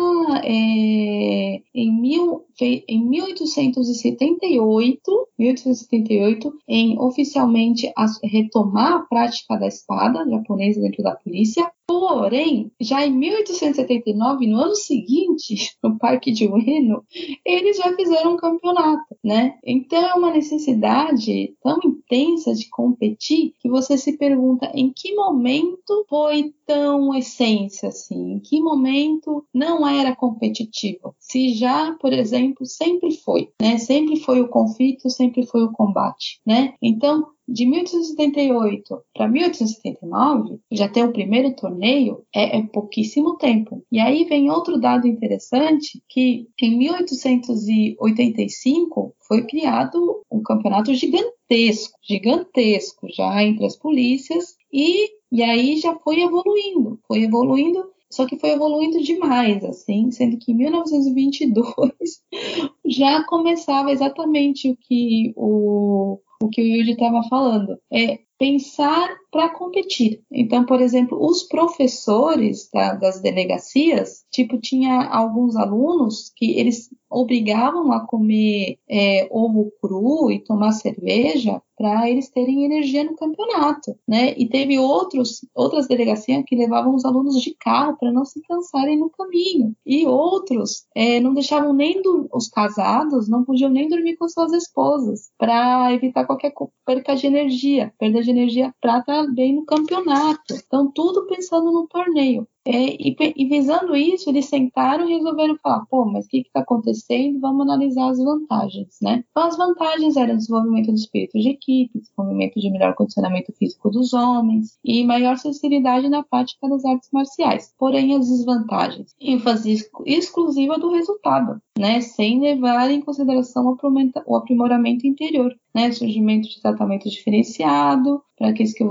é, em, mil, em 1878, 1878, em oficialmente retomar a prática da espada japonesa dentro da polícia, Porém, já em 1879, no ano seguinte, no Parque de Ueno, eles já fizeram um campeonato, né? Então é uma necessidade tão intensa de competir que você se pergunta em que momento foi tão essência assim, em que momento não era competitivo. Se já, por exemplo, sempre foi, né? Sempre foi o conflito, sempre foi o combate, né? Então, de 1878 para 1879, já ter o primeiro torneio é, é, pouquíssimo tempo. E aí vem outro dado interessante que em 1885 foi criado um campeonato gigantesco, gigantesco já entre as polícias e e aí já foi evoluindo, foi evoluindo só que foi evoluindo demais, assim, sendo que em 1922 já começava exatamente o que o, o que o Yudi estava falando. É pensar para competir. Então, por exemplo, os professores da, das delegacias, tipo, tinha alguns alunos que eles obrigavam a comer é, ovo cru e tomar cerveja para eles terem energia no campeonato, né? E teve outros, outras delegacias que levavam os alunos de carro para não se cansarem no caminho. E outros é, não deixavam nem do, os casados, não podiam nem dormir com suas esposas para evitar qualquer perca de energia, perda de energia para estar bem no campeonato. Então, tudo pensando no torneio. É, e, e, visando isso, eles sentaram e resolveram falar: pô, mas o que está acontecendo? Vamos analisar as vantagens, né? Então, as vantagens eram desenvolvimento do espírito de equipe, desenvolvimento de melhor condicionamento físico dos homens e maior sensibilidade na prática das artes marciais. Porém, as desvantagens: ênfase exclusiva do resultado, né? Sem levar em consideração o aprimoramento interior, né? Surgimento de tratamento diferenciado para aqueles, que,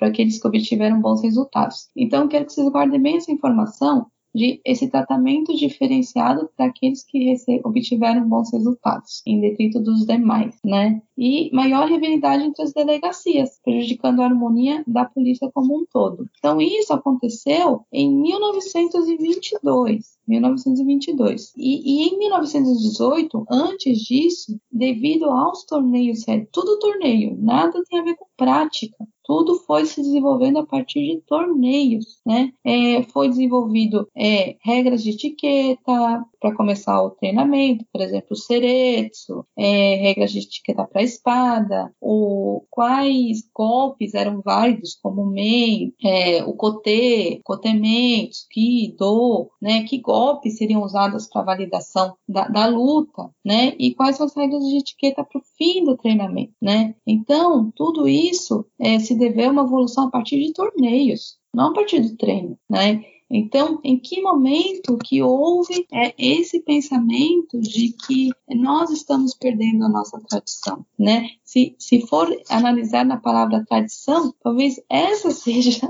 aqueles que obtiveram bons resultados. Então, quero que vocês guardem bem essa informação, de esse tratamento diferenciado para aqueles que obtiveram bons resultados, em detrito dos demais, né? E maior rivalidade entre as delegacias, prejudicando a harmonia da polícia como um todo. Então, isso aconteceu em 1922. 1922. E, e, em 1918, antes disso, devido aos torneios, é tudo torneio, nada tem a ver com prática tudo foi se desenvolvendo a partir de torneios, né? É, foi desenvolvido é, regras de etiqueta para começar o treinamento, por exemplo, o seretsu, é, regras de etiqueta para espada, o quais golpes eram válidos, como o mei, é, o kote, kotemen, tsuki, do, né? Que golpes seriam usados para validação da, da, luta, né? E quais são as regras de etiqueta para o fim do treinamento, né? Então, tudo isso é, se deveu a uma evolução a partir de torneios, não a partir do treino, né? Então, em que momento que houve é, esse pensamento de que nós estamos perdendo a nossa tradição, né? Se, se for analisar na palavra tradição, talvez essa seja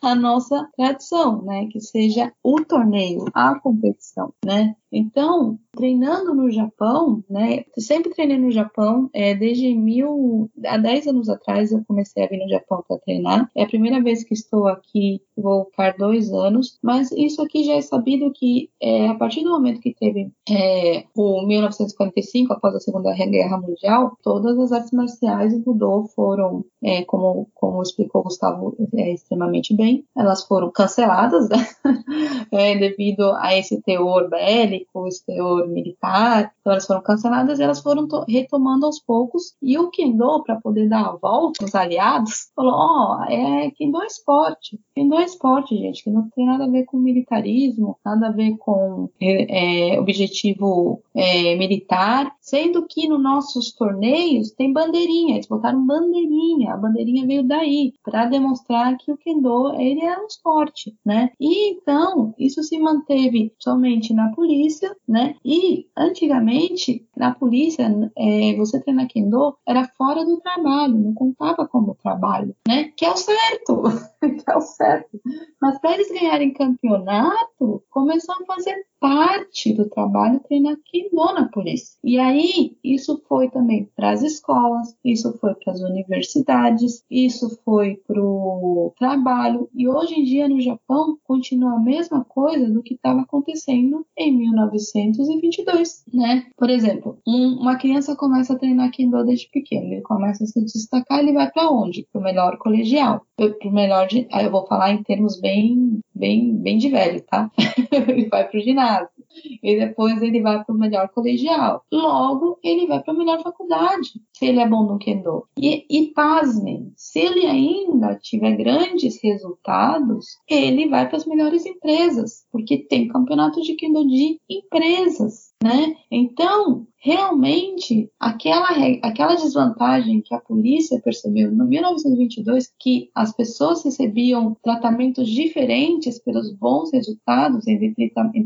a nossa tradição, né? Que seja o torneio, a competição, né? Então, treinando no Japão, né? Sempre treinei no Japão, é, desde mil, há 10 anos atrás eu comecei a vir no Japão para treinar. É a primeira vez que estou aqui, vou ficar dois anos, mas isso aqui já é sabido que é, a partir do momento que teve é, o 1945, após a Segunda Guerra Mundial, todas as artes marciais e judô foram, é, como, como explicou Gustavo é, extremamente bem, elas foram canceladas né? É, devido a esse teor bélico o teor militar, então elas foram canceladas e elas foram retomando aos poucos. E o Kendo, para poder dar a volta aos aliados, falou: Ó, oh, é Kendo é esporte. Kendo é esporte, gente, que não tem nada a ver com militarismo, nada a ver com é, é, objetivo é, militar, sendo que nos nossos torneios tem bandeirinha, eles botaram bandeirinha, a bandeirinha veio daí, para demonstrar que o Kendo ele é um esporte, né? E então, isso se manteve somente na polícia, né? E antigamente, na polícia, é, você treinar Kendo era fora do trabalho, não contava como trabalho, né? Que é o certo, que é o certo. Mas para eles ganharem campeonato, começou a fazer parte do trabalho treinar Kendo na polícia. E aí, isso foi também para as escolas, isso foi para as universidades, isso foi para o trabalho. E hoje em dia, no Japão, continua a mesma coisa do que estava acontecendo em 1922, né? Por exemplo, um, uma criança começa a treinar Kendo desde pequeno, ele começa a se destacar, ele vai para onde? Para o melhor colegial. Para o melhor, de, aí eu vou falar em termos bem, bem, bem de velho, tá? ele vai para o ginásio. E depois ele vai para o melhor colegial. Logo, ele vai para a melhor faculdade, se ele é bom no Kendo. E, e pasmem, se ele ainda tiver grandes resultados, ele vai para as melhores empresas, porque tem campeonato de Kendo de empresas né? Então, realmente, aquela, aquela desvantagem que a polícia percebeu no 1922, que as pessoas recebiam tratamentos diferentes pelos bons resultados em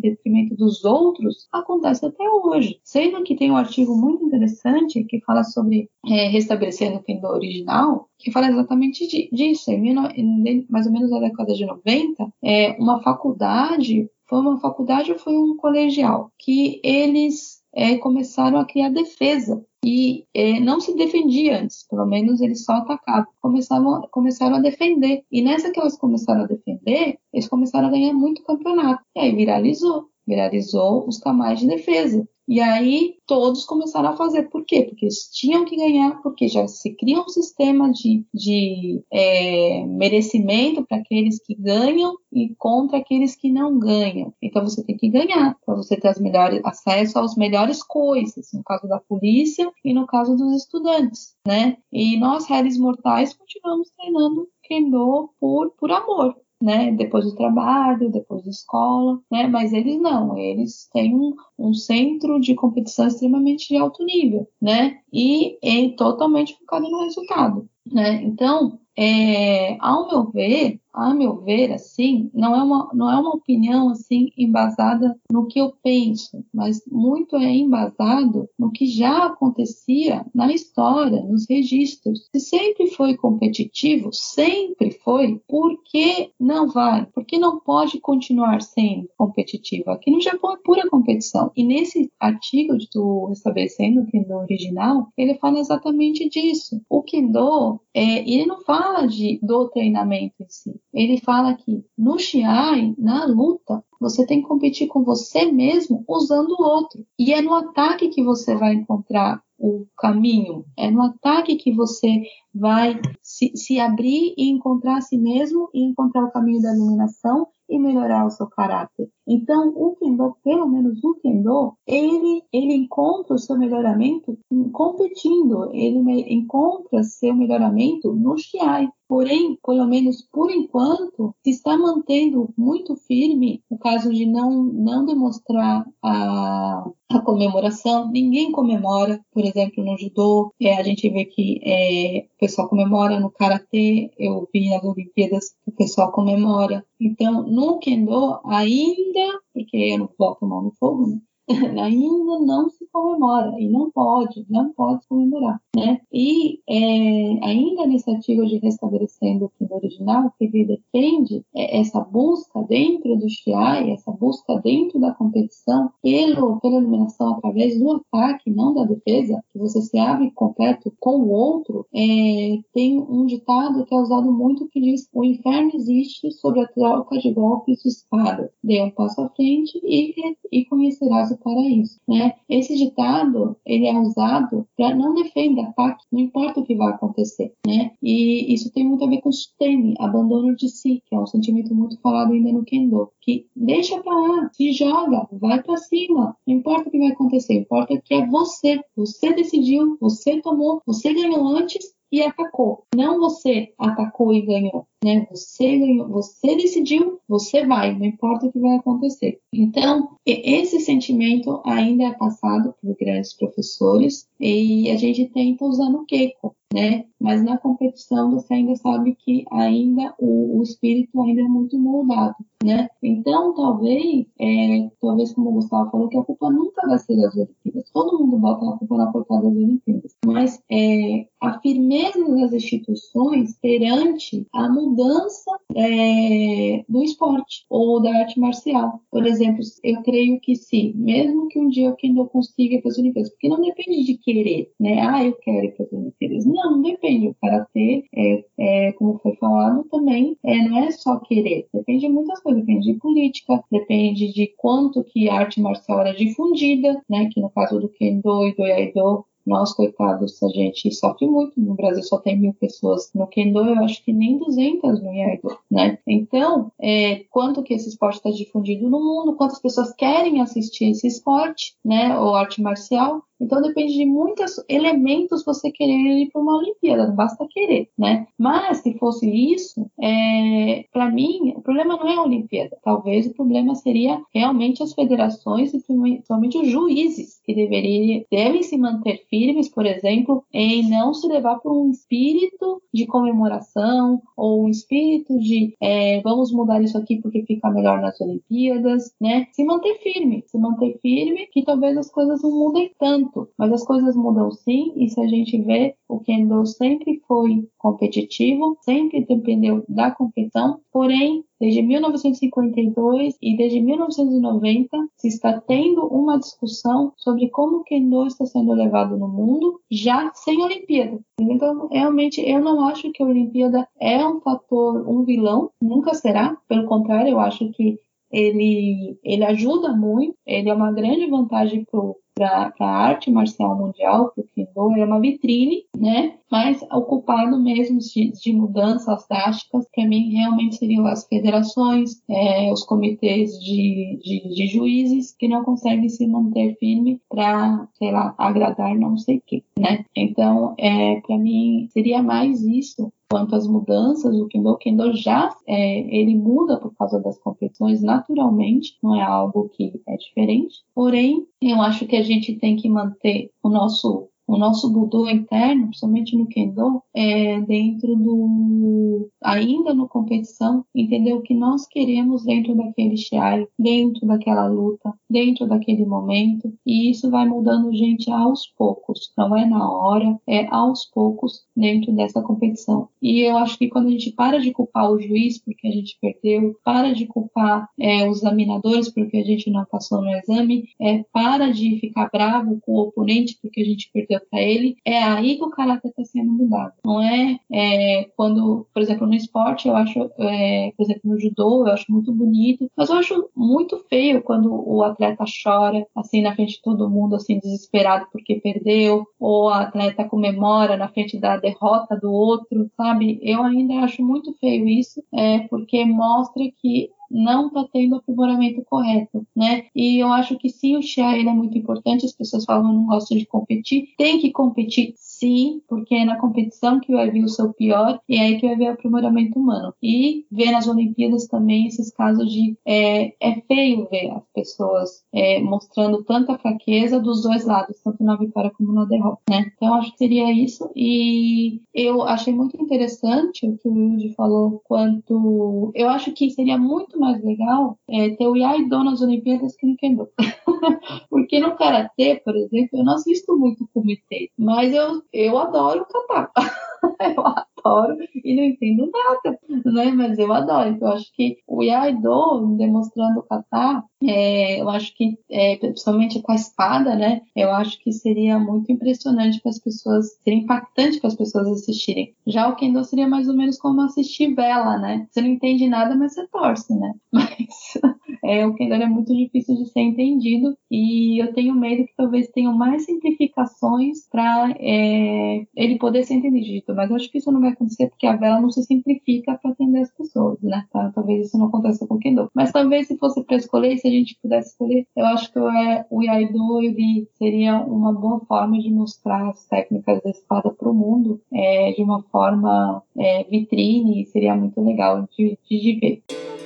detrimento dos outros, acontece até hoje. Sendo que tem um artigo muito interessante que fala sobre é, restabelecendo o Kendo original, que fala exatamente disso. Em, mais ou menos na década de 90, é, uma faculdade foi uma faculdade ou foi um colegial que eles é, começaram a criar defesa e é, não se defendia antes, pelo menos eles só atacavam, começaram, começaram a defender. E nessa que elas começaram a defender, eles começaram a ganhar muito campeonato. E aí viralizou, viralizou os camais de defesa. E aí todos começaram a fazer. Por quê? Porque eles tinham que ganhar, porque já se cria um sistema de, de é, merecimento para aqueles que ganham e contra aqueles que não ganham. Então você tem que ganhar para você ter as melhores, acesso às melhores coisas, no caso da polícia e no caso dos estudantes, né? E nós, réis mortais, continuamos treinando Kendo por, por amor, né? Depois do trabalho, depois da escola, né? Mas eles não, eles têm um, um centro de competição extremamente de alto nível, né? E é totalmente focado no resultado, né? Então, é, ao meu ver, a meu ver, assim, não é uma, não é uma opinião assim embasada no que eu penso, mas muito é embasado no que já acontecia na história, nos registros. Se sempre foi competitivo, sempre foi, por que não vai? Por que não pode continuar sendo competitivo? Aqui no Japão é pura competição. E nesse artigo do Restabelecendo o Kendo original, ele fala exatamente disso. O Kendo, é, ele não fala de, do treinamento em si, ele fala que no Shiai, na luta, você tem que competir com você mesmo usando o outro. E é no ataque que você vai encontrar o caminho, é no ataque que você vai se, se abrir e encontrar a si mesmo e encontrar o caminho da iluminação e melhorar o seu caráter. Então, o Kendo, pelo menos o Kendo, ele, ele encontra o seu melhoramento competindo, ele encontra seu melhoramento no Shiai. Porém, pelo menos por enquanto, se está mantendo muito firme o caso de não, não demonstrar a, a comemoração. Ninguém comemora, por exemplo, no judô, é, a gente vê que é, o pessoal comemora no karatê, eu vi nas Olimpíadas que o pessoal comemora. Então, no Kendo, ainda, porque eu não boto a mão no fogo, né? ainda não se comemora e não pode, não pode comemorar, né? E é, ainda nesse artigo de restabelecendo o Kendo original, que ele defende é, essa busca dentro do Shiai, essa busca dentro da competição pelo, pela iluminação através do ataque, não da defesa, que você se abre completo com o outro, é, tem um ditado que é usado muito que diz o inferno existe sobre a troca de golpes de espada. Dê um passo à frente e, e conhecerás o paraíso. Né? Esse ditado ele é usado para não defender ataque, não importa o que vai acontecer. Né? E isso tem muito a ver com sutemi, abandono de si, que é um sentimento muito falado ainda no Kendo, que deixa para lá, se joga, vai para cima, não importa o que vai acontecer, importa que é você, você decidiu, você tomou, você ganhou antes e atacou. Não você atacou e ganhou, né? Você ganhou, você decidiu, você vai, não importa o que vai acontecer. Então, esse sentimento ainda é passado por grandes professores e a gente tenta usar no Keiko, né? Mas na competição você ainda sabe que ainda o, o espírito ainda é muito moldado, né? Então, talvez, é, talvez como o Gustavo falou, que a culpa nunca vai ser das Olimpíadas. Todo mundo bota a culpa na coitada das Olimpíadas. Mas é, a firmeza das instituições perante a mudança é, do esporte ou da arte marcial. Por exemplo, eu creio que se, mesmo que um dia eu não consiga ir para as Olimpíadas, porque não depende de querer, né? Ah, eu quero ir para as Olimpíadas. Não, não depende. O karatê, é, é, como foi falado também, é, não é só querer. Depende de muitas coisas. Depende de política, depende de quanto que a arte marcial era difundida, né? Que no caso do Kendo e do Iaido nós, coitados, a gente sofre muito. No Brasil só tem mil pessoas no Kendo, eu acho que nem 200 no Iaido, né? Então, é, quanto que esse esporte está difundido no mundo, quantas pessoas querem assistir esse esporte, né? Ou arte marcial, então depende de muitos elementos você querer ir para uma Olimpíada, não basta querer, né? Mas se fosse isso, é, para mim, o problema não é a Olimpíada. Talvez o problema seria realmente as federações e principalmente os juízes que deveriam, devem se manter firmes, por exemplo, em não se levar por um espírito de comemoração ou um espírito de é, vamos mudar isso aqui porque fica melhor nas Olimpíadas, né? Se manter firme, se manter firme, que talvez as coisas não mudem tanto mas as coisas mudam sim, e se a gente vê, o Kendo sempre foi competitivo, sempre dependeu da competição, porém, desde 1952 e desde 1990 se está tendo uma discussão sobre como o Kendo está sendo levado no mundo, já sem Olimpíada. Então, realmente, eu não acho que a Olimpíada é um fator, um vilão, nunca será, pelo contrário, eu acho que ele, ele ajuda muito, ele é uma grande vantagem para a arte marcial mundial, para o Kendo, é uma vitrine, né? Mas ocupado mesmo de, de mudanças drásticas, para mim realmente seriam as federações, é, os comitês de, de, de, juízes que não conseguem se manter firme para, sei lá, agradar não sei quê, né? Então, é, para mim seria mais isso quanto às mudanças, o Kendo, o Kendo já é, ele muda por causa das competições naturalmente, não é algo que é diferente. Porém, eu acho que a gente tem que manter o nosso o nosso Budô interno, principalmente no Kendo, é dentro do. ainda no competição, entender o que nós queremos dentro daquele shiai, dentro daquela luta, dentro daquele momento, e isso vai mudando gente aos poucos, não é na hora, é aos poucos dentro dessa competição. E eu acho que quando a gente para de culpar o juiz porque a gente perdeu, para de culpar é, os examinadores porque a gente não passou no exame, é, para de ficar bravo com o oponente porque a gente perdeu para ele, é aí que o caráter está sendo mudado. Não é, é, quando, por exemplo, no esporte, eu acho, é, por exemplo, no judô, eu acho muito bonito, mas eu acho muito feio quando o atleta chora, assim, na frente de todo mundo, assim, desesperado porque perdeu, ou a atleta comemora na frente da derrota do outro, sabe? Eu ainda acho muito feio isso, é, porque mostra que não está tendo o aprimoramento correto, né? E eu acho que sim, o ele é muito importante. As pessoas falam não gostam de competir, tem que competir sim, porque é na competição que vai vir o seu pior e é aí que vai ver o aprimoramento humano. E ver nas Olimpíadas também esses casos de é, é feio ver as pessoas é, mostrando tanta fraqueza dos dois lados, tanto na vitória como na derrota, né? Então acho que seria isso. E eu achei muito interessante o que o Wilde falou quanto eu acho que seria muito mais legal é, ter o Iaido nas Olimpíadas que no Kendo. porque no Karatê, por exemplo, eu não assisto muito comitê, mas eu eu adoro cantar. eu adoro e não entendo nada, né? Mas eu adoro. Então, eu acho que o Iaido, demonstrando o kata, é, eu acho que, é, principalmente com a espada, né? Eu acho que seria muito impressionante para as pessoas, seria impactante para as pessoas assistirem. Já o Kendo seria mais ou menos como assistir vela, né? Você não entende nada, mas você torce, né? Mas é, o Kendo é muito difícil de ser entendido e eu tenho medo que talvez tenham mais simplificações para é, ele poder ser entendido. Mas eu acho que isso não vai acontecer porque a vela não se simplifica para atender as pessoas, né? Tá? Talvez isso não aconteça com o Kendo. Mas talvez se fosse para escolher, a gente pudesse escolher, eu acho que o, é, o Iaido ele seria uma boa forma de mostrar as técnicas da espada para o mundo é, de uma forma é, vitrine, seria muito legal de, de ver.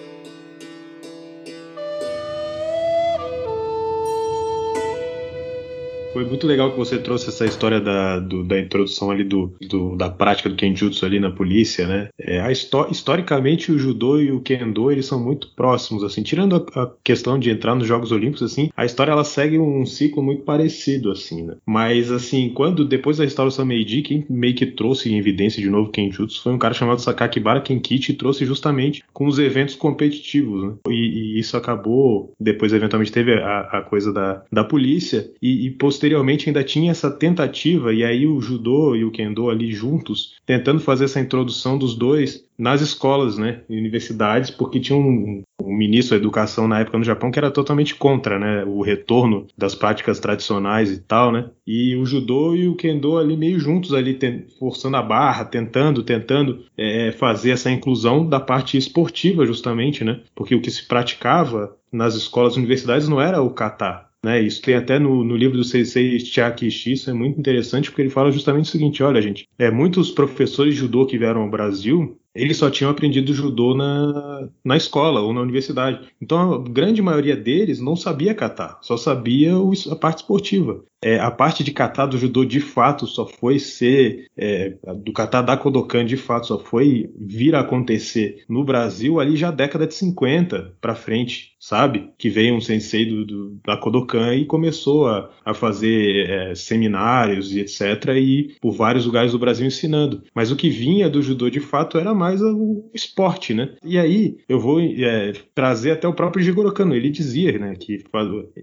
Foi muito legal que você trouxe essa história da, do, da introdução ali do, do, da prática do Kenjutsu ali na polícia, né? É, a historicamente o judô e o kendo eles são muito próximos, assim, tirando a, a, questão de entrar nos Jogos Olímpicos, assim, a história ela segue um ciclo muito parecido, assim, né? Mas assim, quando depois da restauração Meiji, quem meio que trouxe em evidência de novo Kenjutsu foi um cara chamado Sakakibara Kenkichi e trouxe justamente com os eventos competitivos, né? E, e isso acabou depois eventualmente teve a, a coisa da, da polícia e, e ainda tinha essa tentativa, e aí o judô e o kendo ali juntos, tentando fazer essa introdução dos dois nas escolas, né, universidades, porque tinha um, um, ministro da educação na época no Japão que era totalmente contra, né, o retorno das práticas tradicionais e tal, né, e o judô e o kendo ali meio juntos ali, forçando a barra, tentando, tentando é, fazer essa inclusão da parte esportiva justamente, né, porque o que se praticava nas escolas universidades não era o kata, né, isso tem até no, no livro do Sensei Chiaki isso é muito interessante porque ele fala justamente o seguinte: olha, gente, é, muitos professores de judô que vieram ao Brasil eles só tinham aprendido judô na, na escola ou na universidade. Então a grande maioria deles não sabia catar, só sabia a parte esportiva. É, a parte de catar do judô de fato só foi ser é, do catar da Kodokan de fato só foi vir a acontecer no Brasil ali já década de 50 para frente, sabe? Que veio um sensei do, do, da Kodokan e começou a, a fazer é, seminários e etc. e por vários lugares do Brasil ensinando. Mas o que vinha do judô de fato era mais o esporte, né? E aí eu vou é, trazer até o próprio Jigoro Kano. Ele dizia, né, que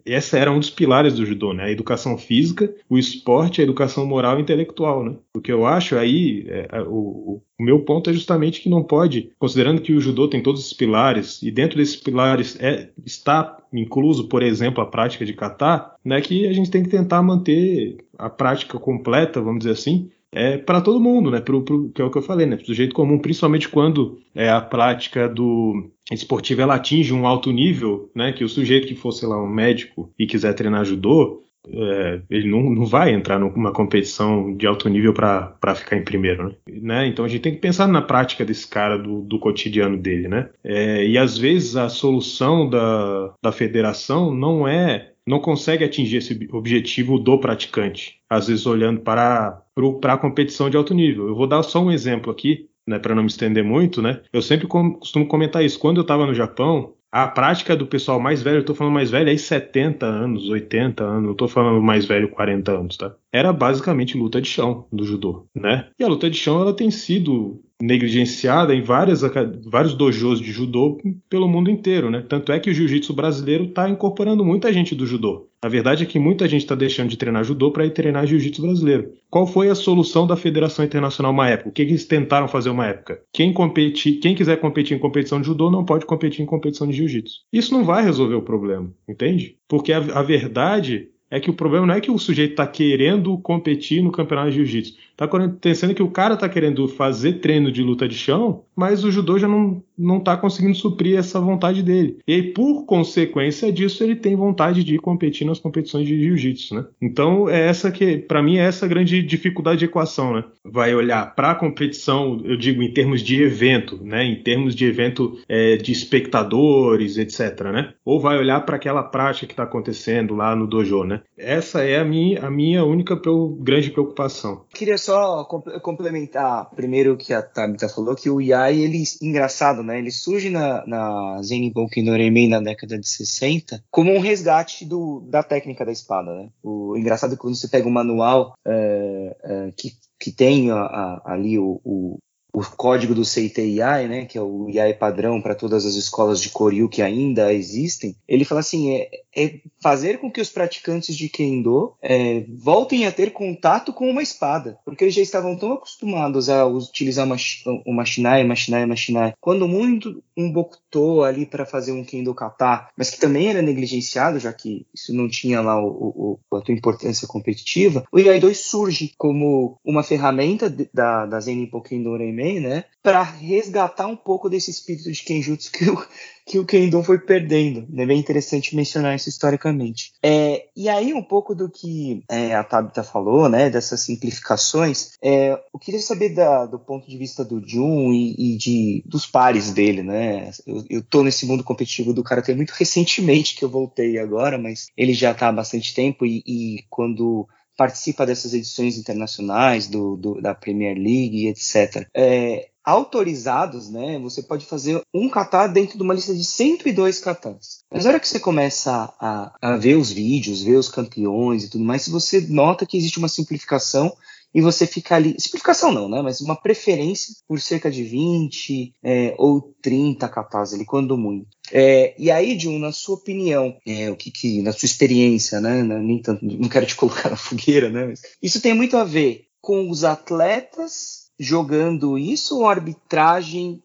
essa era um dos pilares do judô, né? A educação física, o esporte, a educação moral e intelectual, né? O que eu acho aí, é, o, o meu ponto é justamente que não pode, considerando que o judô tem todos esses pilares e dentro desses pilares é, está incluso, por exemplo, a prática de kata, né, que a gente tem que tentar manter a prática completa, vamos dizer assim, é para todo mundo, né? Pro, pro, que é o que eu falei, né? Pro sujeito comum, principalmente quando é, a prática do esportivo ela atinge um alto nível, né? Que o sujeito que fosse lá um médico e quiser treinar judô, é, ele não, não vai entrar numa competição de alto nível para ficar em primeiro, né? né? Então a gente tem que pensar na prática desse cara, do, do cotidiano dele, né? É, e às vezes a solução da, da federação não é não consegue atingir esse objetivo do praticante, às vezes olhando para, para a competição de alto nível. Eu vou dar só um exemplo aqui, né, para não me estender muito, né? Eu sempre costumo comentar isso. Quando eu estava no Japão, a prática do pessoal mais velho, eu tô falando mais velho aí 70 anos, 80 anos, não tô falando mais velho 40 anos, tá? Era basicamente luta de chão do judô, né? E a luta de chão ela tem sido negligenciada em várias, vários dojos de judô pelo mundo inteiro, né? Tanto é que o jiu-jitsu brasileiro está incorporando muita gente do judô. A verdade é que muita gente está deixando de treinar judô para ir treinar jiu-jitsu brasileiro. Qual foi a solução da Federação Internacional uma época? O que, eles tentaram fazer uma época? Quem, competir, quem quiser competir em competição de judô não pode competir em competição de jiu-jitsu. Isso não vai resolver o problema, entende? Porque a, a verdade é que o problema não é que o sujeito está querendo competir no campeonato de jiu-jitsu. Está acontecendo que o cara está querendo fazer treino de luta de chão, mas o judô já não não está conseguindo suprir essa vontade dele. E por consequência disso, ele tem vontade de competir nas competições de jiu-jitsu, né? Então, é essa que, para mim, é essa grande dificuldade de equação, né? Vai olhar para a competição, eu digo em termos de evento, né? Em termos de evento é, de espectadores, etc, né? Ou vai olhar para aquela prática que está acontecendo lá no dojo, né? Essa é a minha, a minha única grande preocupação. Queria só complementar primeiro que a Tabitha falou, que o Yai, ele, engraçado, né? Ele surge na, na Zenibouki no Remei na década de 60 como um resgate do, da técnica da espada, né? O engraçado é que quando você pega o manual é, é, que, que tem a, a, ali o, o o código do CITIAI, né, que é o IAI padrão para todas as escolas de Koryu que ainda existem, ele fala assim, é, é fazer com que os praticantes de Kendo é, voltem a ter contato com uma espada, porque eles já estavam tão acostumados a utilizar o Machinai, Machinai, Machinai. Quando muito um Bokuto ali para fazer um Kendo Kata, mas que também era negligenciado, já que isso não tinha lá o, o, a sua importância competitiva, o IAI-2 surge como uma ferramenta de, da, da Zen Kendo Reimei, né, para resgatar um pouco desse espírito de Kenjutsu que o, que o Kendo foi perdendo. É bem interessante mencionar isso historicamente. É, e aí, um pouco do que é, a Tabitha falou, né, dessas simplificações, é, eu queria saber da, do ponto de vista do Jun e, e de, dos pares dele, né? Eu, eu tô nesse mundo competitivo do Karatê muito recentemente que eu voltei agora, mas ele já está há bastante tempo e, e quando participa dessas edições internacionais do, do, da Premier League, etc. É, autorizados, né, você pode fazer um kata dentro de uma lista de 102 katas. Mas na hora que você começa a, a ver os vídeos, ver os campeões e tudo mais, você nota que existe uma simplificação e você fica ali. Simplificação não, né? Mas uma preferência por cerca de 20 é, ou 30 katas ali, quando muito. É, e aí, Jun, na sua opinião, é, o que, que, na sua experiência, né? Nem tanto, não quero te colocar na fogueira, né? Mas isso tem muito a ver com os atletas jogando isso ou arbitragem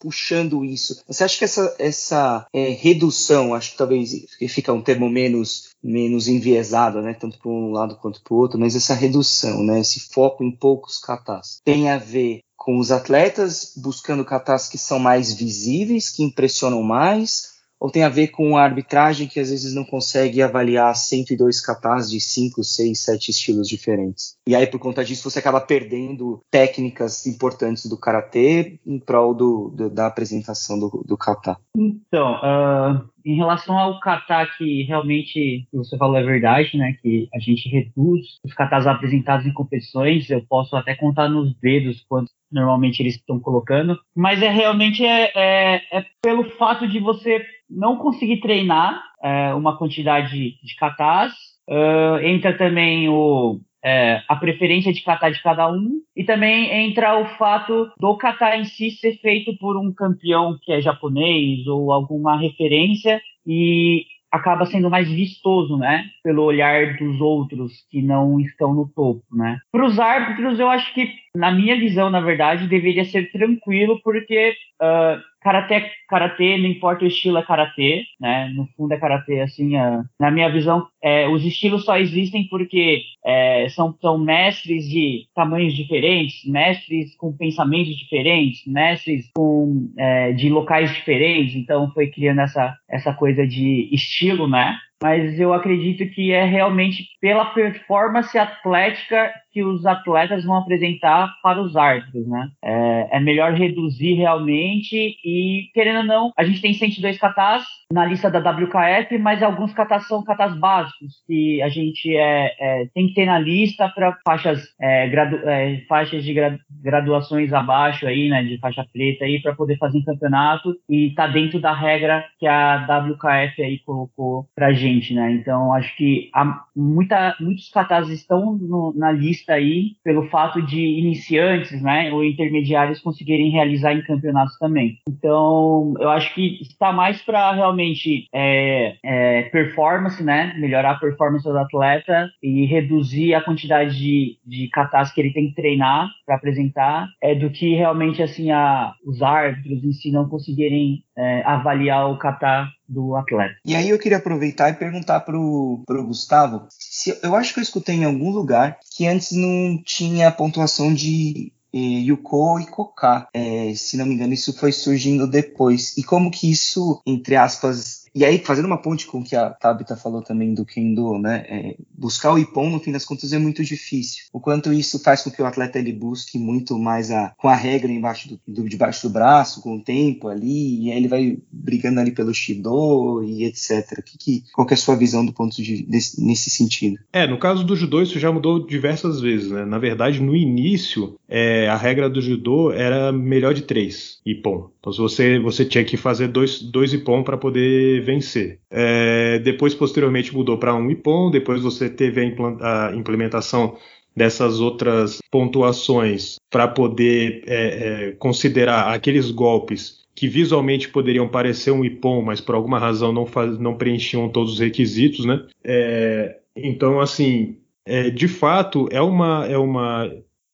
puxando isso? Você acha que essa, essa é, redução, acho que talvez fica um termo menos menos enviesado, né, tanto para um lado quanto para o outro, mas essa redução, né, esse foco em poucos katas, tem a ver com os atletas buscando katas que são mais visíveis, que impressionam mais, ou tem a ver com a arbitragem que às vezes não consegue avaliar 102 katas de 5, 6, 7 estilos diferentes. E aí, por conta disso, você acaba perdendo técnicas importantes do karatê em prol do, do da apresentação do, do kata. Então, uh, em relação ao kata que realmente você falou é verdade, né? Que a gente reduz os katas apresentados em competições. Eu posso até contar nos dedos quantos normalmente eles estão colocando, mas é realmente é, é, é pelo fato de você não conseguir treinar é, uma quantidade de katas. Uh, entra também o, é, a preferência de kata de cada um e também entra o fato do kata em si ser feito por um campeão que é japonês ou alguma referência e acaba sendo mais vistoso, né, pelo olhar dos outros que não estão no topo, né. Para os árbitros, eu acho que, na minha visão, na verdade, deveria ser tranquilo, porque uh, Karatê, karatê, não importa o estilo, é karatê, né? No fundo é karatê, assim, é, na minha visão, é, os estilos só existem porque é, são, são mestres de tamanhos diferentes, mestres com pensamentos diferentes, mestres com, é, de locais diferentes, então foi criando essa, essa coisa de estilo, né? Mas eu acredito que é realmente pela performance atlética que os atletas vão apresentar para os árbitros, né? É, é, melhor reduzir realmente e, querendo ou não, a gente tem 102 catas na lista da WKF, mas alguns catas são catas básicos que a gente é, é tem que ter na lista para faixas, é, é, faixas de graduações abaixo aí, né, de faixa preta aí, para poder fazer um campeonato e tá dentro da regra que a WKF aí colocou pra gente, né? Então, acho que há muita, muitos catas estão no, na lista aí pelo fato de iniciantes, né, ou intermediários conseguirem realizar em campeonatos também. Então, eu acho que está mais para realmente é, é, performance, né, melhorar a performance do atleta e reduzir a quantidade de, de que ele tem que treinar para apresentar, é do que realmente assim a, os árbitros em si não conseguirem é, avaliar o kata do atleta. E aí eu queria aproveitar e perguntar para o Gustavo, se, eu acho que eu escutei em algum lugar que antes não tinha pontuação de eh, Yuko e Koka. É, se não me engano, isso foi surgindo depois. E como que isso, entre aspas, e aí, fazendo uma ponte com o que a Tabita falou também do Kendo, né? É, buscar o Ipon, no fim das contas, é muito difícil. O quanto isso faz com que o atleta ele busque muito mais a, com a regra embaixo do, do, debaixo do braço, com o tempo ali, e aí ele vai brigando ali pelo Shido e etc. Que, que, qual que é a sua visão do ponto de desse, nesse sentido? É, no caso do judô, isso já mudou diversas vezes, né? Na verdade, no início, é, a regra do judô era melhor de três Ipon. Então, você, você tinha que fazer dois, dois Ipon para poder vencer. É, depois, posteriormente, mudou para um IPOM, depois você teve a, implementação dessas outras pontuações para poder é, é, considerar aqueles golpes que visualmente poderiam parecer um IPOM, mas por alguma razão não, faz, não preenchiam todos os requisitos, né? É, então, assim, é, de fato, é uma, é uma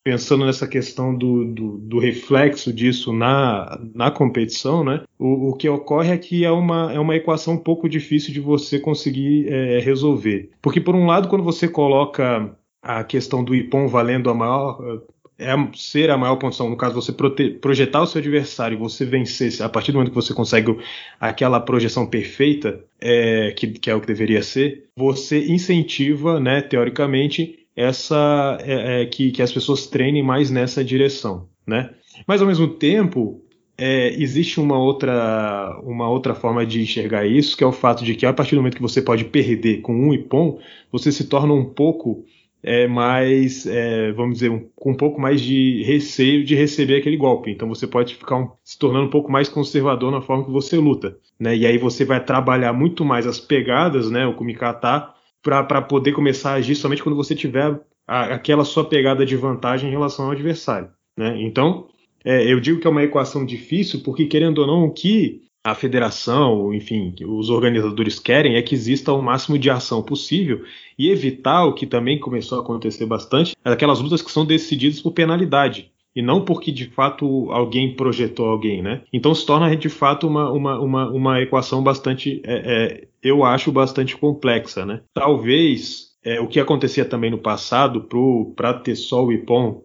pensando nessa questão do, do, do, reflexo disso na, na competição, né? O, o, que ocorre é que é uma, é uma equação um pouco difícil de você conseguir é, resolver. Porque, por um lado, quando você coloca a questão do IPOM valendo a maior. É ser a maior condição, no caso, você projetar o seu adversário e você vencer, a partir do momento que você consegue aquela projeção perfeita, é, que, que é o que deveria ser, você incentiva, né, teoricamente, essa é, é, que, que as pessoas treinem mais nessa direção, né? Mas ao mesmo tempo é, existe uma outra, uma outra forma de enxergar isso, que é o fato de que a partir do momento que você pode perder com um ipom, você se torna um pouco é, mais, é, vamos dizer, um, com um pouco mais de receio de receber aquele golpe. Então você pode ficar um, se tornando um pouco mais conservador na forma que você luta, né? E aí você vai trabalhar muito mais as pegadas, né? O kumikata para poder começar a agir somente quando você tiver a, aquela sua pegada de vantagem em relação ao adversário. Né? Então, é, eu digo que é uma equação difícil, porque querendo ou não, o que a federação, enfim, os organizadores querem é que exista o máximo de ação possível e evitar o que também começou a acontecer bastante, aquelas lutas que são decididas por penalidade e não porque de fato alguém projetou alguém, né? Então se torna de fato uma, uma, uma, uma equação bastante, é, é, eu acho, bastante complexa, né? Talvez é, o que acontecia também no passado para ter só o IPOM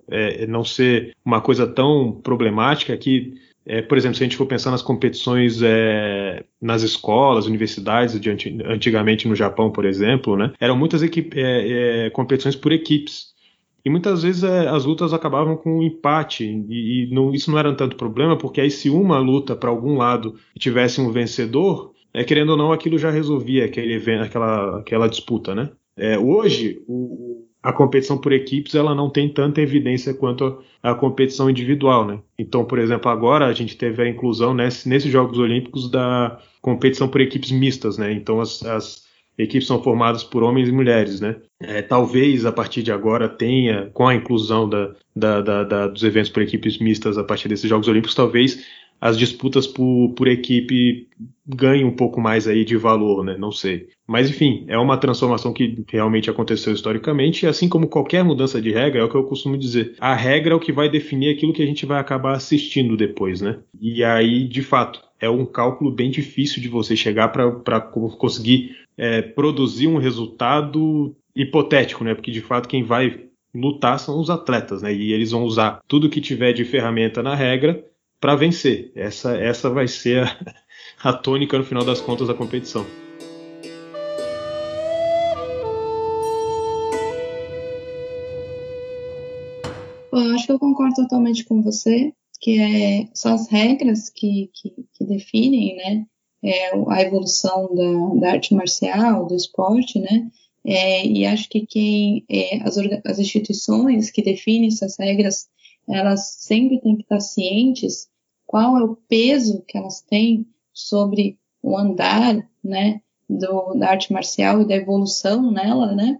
não ser uma coisa tão problemática que é, por exemplo, se a gente for pensar nas competições é, nas escolas, universidades, de antigamente no Japão, por exemplo, né, eram muitas equipe, é, é, competições por equipes. E muitas vezes é, as lutas acabavam com um empate, e, e não, isso não era tanto problema, porque aí se uma luta para algum lado tivesse um vencedor, é, querendo ou não, aquilo já resolvia aquele evento, aquela, aquela disputa, né? É, hoje, o, a competição por equipes ela não tem tanta evidência quanto a, a, competição individual, né? Então, por exemplo, agora a gente teve a inclusão nesse, nesses Jogos Olímpicos da competição por equipes mistas, né? Então, as, as equipes são formadas por homens e mulheres, né? É, talvez a partir de agora tenha, com a inclusão da, da, da, da, dos eventos por equipes mistas a partir desses Jogos Olímpicos, talvez as disputas por, por equipe ganhem um pouco mais aí de valor, né? Não sei. Mas enfim, é uma transformação que realmente aconteceu historicamente, e assim como qualquer mudança de regra, é o que eu costumo dizer. A regra é o que vai definir aquilo que a gente vai acabar assistindo depois, né? E aí, de fato, é um cálculo bem difícil de você chegar para conseguir é, produzir um resultado hipotético, né? Porque de fato quem vai lutar são os atletas, né? E eles vão usar tudo que tiver de ferramenta na regra para vencer. Essa, essa vai ser a, a tônica no final das contas da competição. Bom, eu acho que eu concordo totalmente com você, que é, são as regras que, que, que definem, né? É, a evolução da, da, arte marcial, do esporte, né, é, e acho que quem, é, as, as instituições que definem essas regras, elas sempre têm que estar cientes qual é o peso que elas têm sobre o andar, né, do, da arte marcial e da evolução nela, né,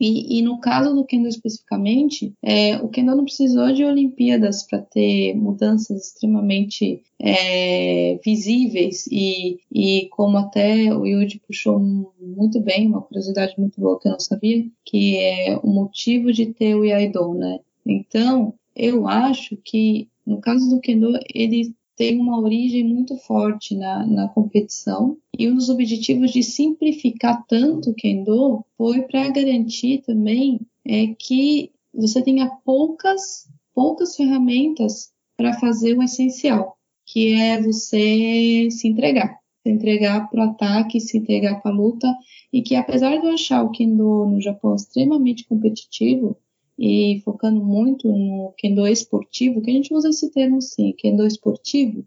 e, e, no caso do Kendo especificamente, é, o Kendo não precisou de Olimpíadas para ter mudanças extremamente é, visíveis e, e como até o Yuji puxou muito bem, uma curiosidade muito boa que eu não sabia, que é o motivo de ter o Iaido, né? Então, eu acho que no caso do Kendo, ele tem uma origem muito forte na, na competição e um dos objetivos de simplificar tanto o Kendo foi para garantir também é, que você tenha poucas, poucas ferramentas para fazer o essencial, que é você se entregar, se entregar para o ataque, se entregar para a luta, e que apesar de eu achar o Kendo no Japão extremamente competitivo, e focando muito no kendo esportivo, que a gente usa esse termo sim, kendo esportivo,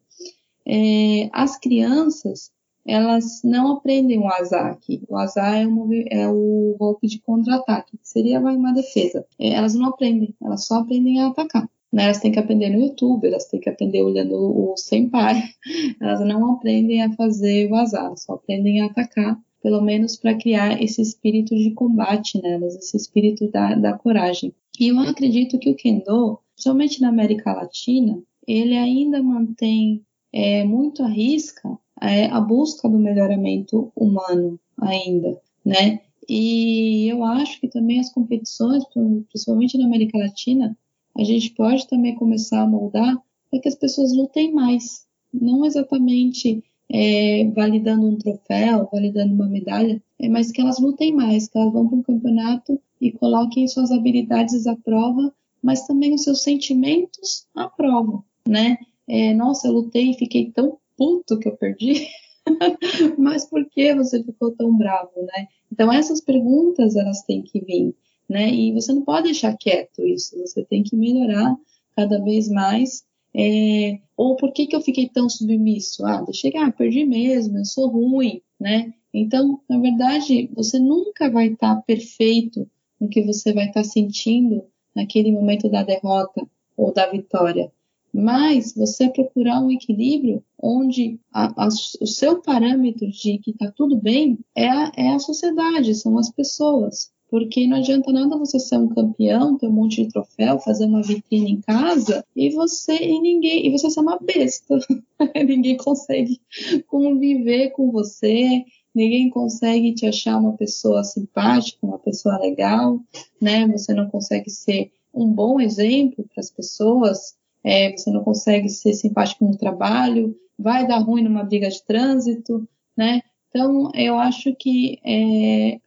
é, as crianças elas não aprendem o azaki. O azar é, é o golpe de contra-ataque, que seria uma defesa. É, elas não aprendem, elas só aprendem a atacar. Né? Elas têm que aprender no YouTube, elas têm que aprender olhando o senpai. Elas não aprendem a fazer o azar, só aprendem a atacar pelo menos para criar esse espírito de combate nelas, esse espírito da, da coragem. E eu acredito que o Kendo, principalmente na América Latina, ele ainda mantém é, muito à risca é, a busca do melhoramento humano ainda, né? E eu acho que também as competições, principalmente na América Latina, a gente pode também começar a moldar para que as pessoas lutem mais, não exatamente é, validando um troféu, validando uma medalha, mas que elas lutem mais, que elas vão para um campeonato e coloquem suas habilidades à prova, mas também os seus sentimentos à prova, né? É, nossa, eu lutei e fiquei tão puto que eu perdi, mas por que você ficou tão bravo, né? Então essas perguntas elas têm que vir, né? E você não pode deixar quieto isso, você tem que melhorar cada vez mais é, ou por que, que eu fiquei tão submisso? Ah, deixei, ah, perdi mesmo, eu sou ruim, né? Então, na verdade, você nunca vai estar tá perfeito no que você vai estar tá sentindo naquele momento da derrota ou da vitória. Mas você procurar um equilíbrio onde a, a, o seu parâmetro de que está tudo bem é a, é a sociedade, são as pessoas. Porque não adianta nada você ser um campeão, ter um monte de troféu, fazer uma vitrine em casa e você e ninguém, e você ser uma besta. ninguém consegue conviver com você, ninguém consegue te achar uma pessoa simpática, uma pessoa legal, né? Você não consegue ser um bom exemplo para as pessoas, é, você não consegue ser simpático no trabalho, vai dar ruim numa briga de trânsito, né? Então, eu acho que é,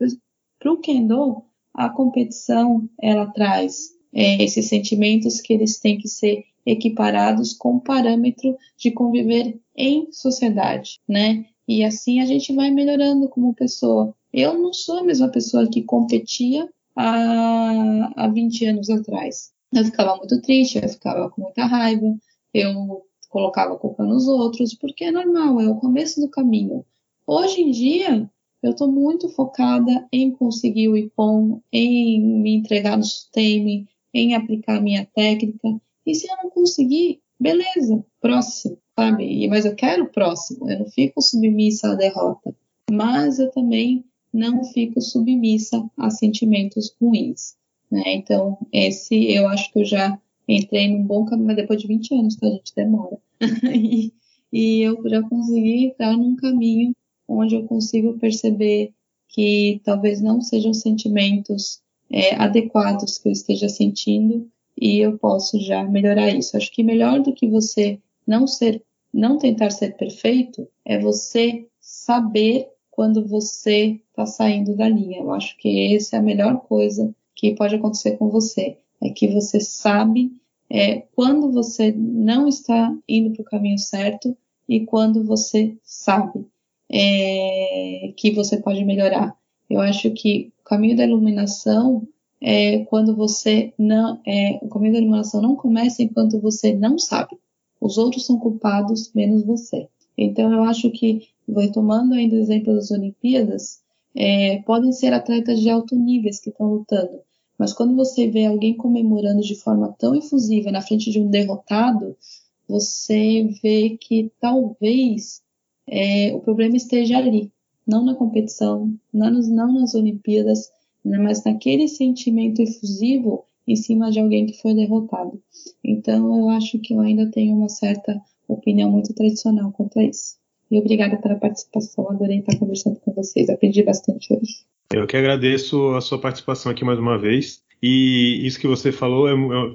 para o Kendo, a competição ela traz é, esses sentimentos que eles têm que ser equiparados com o parâmetro de conviver em sociedade, né? E assim a gente vai melhorando como pessoa. Eu não sou a mesma pessoa que competia há, há 20 anos atrás. Eu ficava muito triste, eu ficava com muita raiva, eu colocava a culpa nos outros, porque é normal, é o começo do caminho. Hoje em dia, eu estou muito focada em conseguir o IPOM, em me entregar no SUTEM, em aplicar minha técnica. E se eu não conseguir, beleza, próximo, sabe? Mas eu quero o próximo, eu não fico submissa à derrota. Mas eu também não fico submissa a sentimentos ruins. Né? Então, esse eu acho que eu já entrei num bom caminho, mas depois de 20 anos, que a gente demora. e, e eu já consegui entrar num caminho onde eu consigo perceber que talvez não sejam sentimentos é, adequados que eu esteja sentindo e eu posso já melhorar isso. Acho que melhor do que você não ser, não tentar ser perfeito, é você saber quando você está saindo da linha. Eu acho que essa é a melhor coisa que pode acontecer com você, é que você sabe é, quando você não está indo para o caminho certo e quando você sabe é, que você pode melhorar. Eu acho que o caminho da iluminação é quando você não. É, o caminho da iluminação não começa enquanto você não sabe. Os outros são culpados, menos você. Então, eu acho que, retomando ainda o exemplo das Olimpíadas, é, podem ser atletas de alto nível que estão lutando, mas quando você vê alguém comemorando de forma tão efusiva na frente de um derrotado, você vê que talvez é, o problema esteja ali, não na competição, não, nos, não nas Olimpíadas, mas naquele sentimento efusivo em cima de alguém que foi derrotado. Então, eu acho que eu ainda tenho uma certa opinião muito tradicional quanto a isso. E obrigada pela participação, adorei estar conversando com vocês, aprendi bastante hoje. Eu que agradeço a sua participação aqui mais uma vez. E isso que você falou é,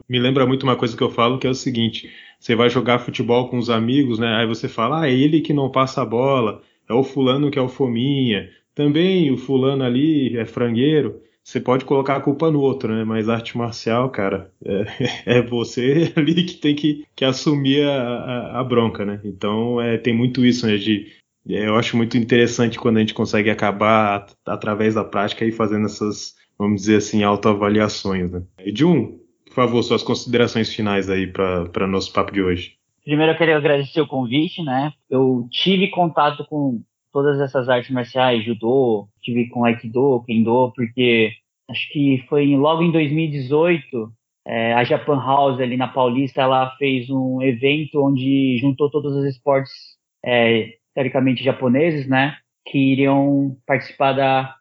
me lembra muito uma coisa que eu falo, que é o seguinte: você vai jogar futebol com os amigos, né? Aí você fala, ah, é ele que não passa a bola, é o fulano que é o fominha, também o fulano ali é frangueiro. Você pode colocar a culpa no outro, né? Mas arte marcial, cara, é, é você ali que tem que, que assumir a, a, a bronca, né? Então é, tem muito isso, né? De, é, eu acho muito interessante quando a gente consegue acabar através da prática e fazendo essas, vamos dizer assim, autoavaliações, né? Jun, por favor, suas considerações finais aí para nosso papo de hoje. Primeiro eu queria agradecer o convite, né? Eu tive contato com todas essas artes marciais, judô, tive com aikido, kendo, porque acho que foi logo em 2018, é, a Japan House ali na Paulista, ela fez um evento onde juntou todos os esportes é, teoricamente japoneses, né? Que iriam participar da,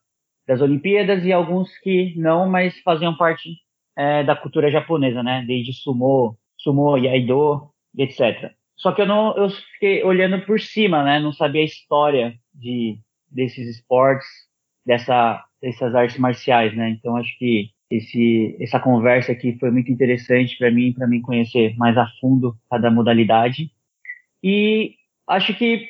das Olimpíadas e alguns que não, mas faziam parte é, da cultura japonesa, né? Desde sumo, sumo, iaido, etc. Só que eu não, eu fiquei olhando por cima, né? Não sabia a história de desses esportes, dessa, dessas artes marciais, né? Então acho que esse, essa conversa aqui foi muito interessante para mim, para mim conhecer mais a fundo cada modalidade. E acho que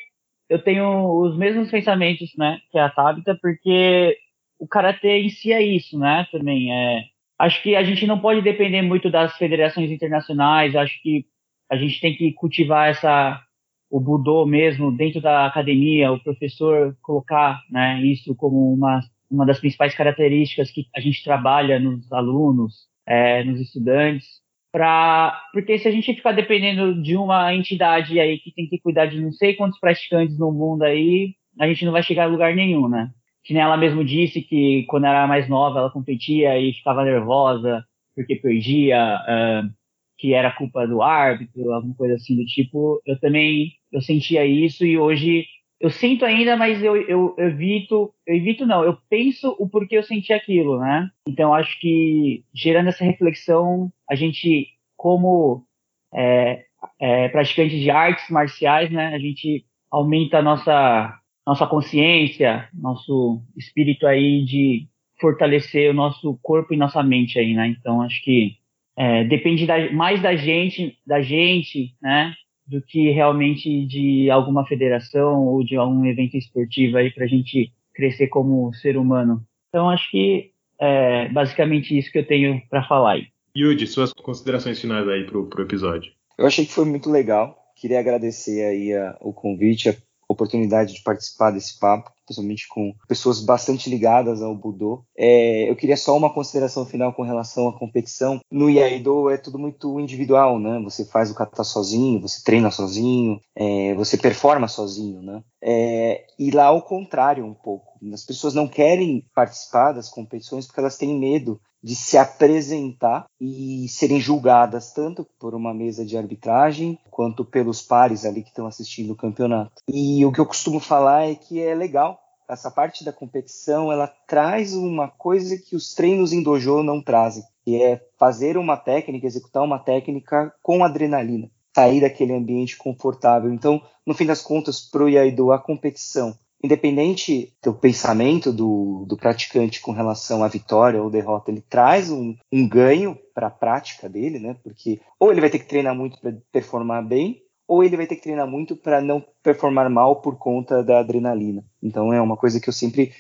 eu tenho os mesmos pensamentos, né, que a Tabita, porque o karatê em si é isso, né? Também é acho que a gente não pode depender muito das federações internacionais. Acho que a gente tem que cultivar essa o budô mesmo dentro da academia, o professor colocar né, isso como uma, uma das principais características que a gente trabalha nos alunos, é, nos estudantes, pra, porque se a gente ficar dependendo de uma entidade aí que tem que cuidar de não sei quantos praticantes no mundo aí, a gente não vai chegar a lugar nenhum, né? que nem ela mesmo disse que quando era mais nova ela competia e ficava nervosa porque perdia, uh, que era culpa do árbitro, alguma coisa assim do tipo. Eu também eu sentia isso e hoje eu sinto ainda, mas eu, eu, eu evito, eu evito não, eu penso o porquê eu senti aquilo, né? Então acho que gerando essa reflexão, a gente como é, é, praticantes de artes marciais, né, a gente aumenta a nossa nossa consciência, nosso espírito aí de fortalecer o nosso corpo e nossa mente aí, né? Então acho que é, depende da, mais da gente, da gente, né? Do que realmente de alguma federação ou de algum evento esportivo aí para a gente crescer como ser humano. Então acho que é basicamente isso que eu tenho para falar aí. Yudi, suas considerações finais aí pro, pro episódio. Eu achei que foi muito legal. Queria agradecer aí a, o convite, a oportunidade de participar desse papo, principalmente com pessoas bastante ligadas ao Budô. É, eu queria só uma consideração final com relação à competição. No Iaido é tudo muito individual, né? Você faz o kata sozinho, você treina sozinho, é, você performa sozinho, né? É, e lá ao contrário um pouco. As pessoas não querem participar das competições porque elas têm medo de se apresentar e serem julgadas tanto por uma mesa de arbitragem quanto pelos pares ali que estão assistindo o campeonato. E o que eu costumo falar é que é legal essa parte da competição, ela traz uma coisa que os treinos em dojo não trazem, que é fazer uma técnica, executar uma técnica com adrenalina, sair daquele ambiente confortável. Então, no fim das contas, pro Iaido, a competição independente do pensamento do, do praticante com relação à vitória ou derrota, ele traz um, um ganho para a prática dele, né? Porque ou ele vai ter que treinar muito para performar bem, ou ele vai ter que treinar muito para não performar mal por conta da adrenalina. Então é uma coisa que eu sempre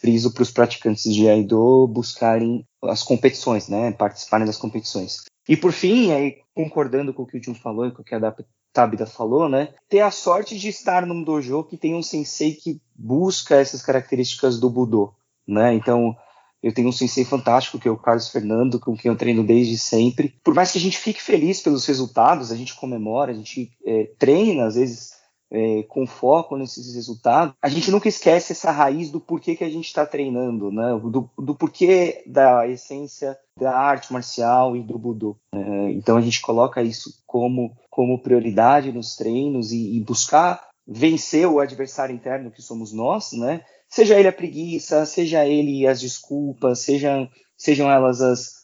friso para os praticantes de Aido buscarem as competições, né? Participarem das competições. E por fim, aí, concordando com o que o Jun falou e com o que a Tabita falou, né? Ter a sorte de estar num dojo que tem um sensei que busca essas características do Budô, né? Então, Eu tenho um sensei fantástico, que é o Carlos Fernando, com quem eu treino desde sempre. Por mais que a gente fique feliz pelos resultados, a gente comemora, a gente é, treina, às vezes é, com foco nesses resultados, a gente nunca esquece essa raiz do porquê que a gente está treinando, né? do, do porquê da essência da arte marcial e do Budô. É, então a gente coloca isso como, como prioridade nos treinos e, e, buscar vencer o adversário interno que somos nós, né? Seja ele a preguiça, seja ele as desculpas, sejam, sejam elas as,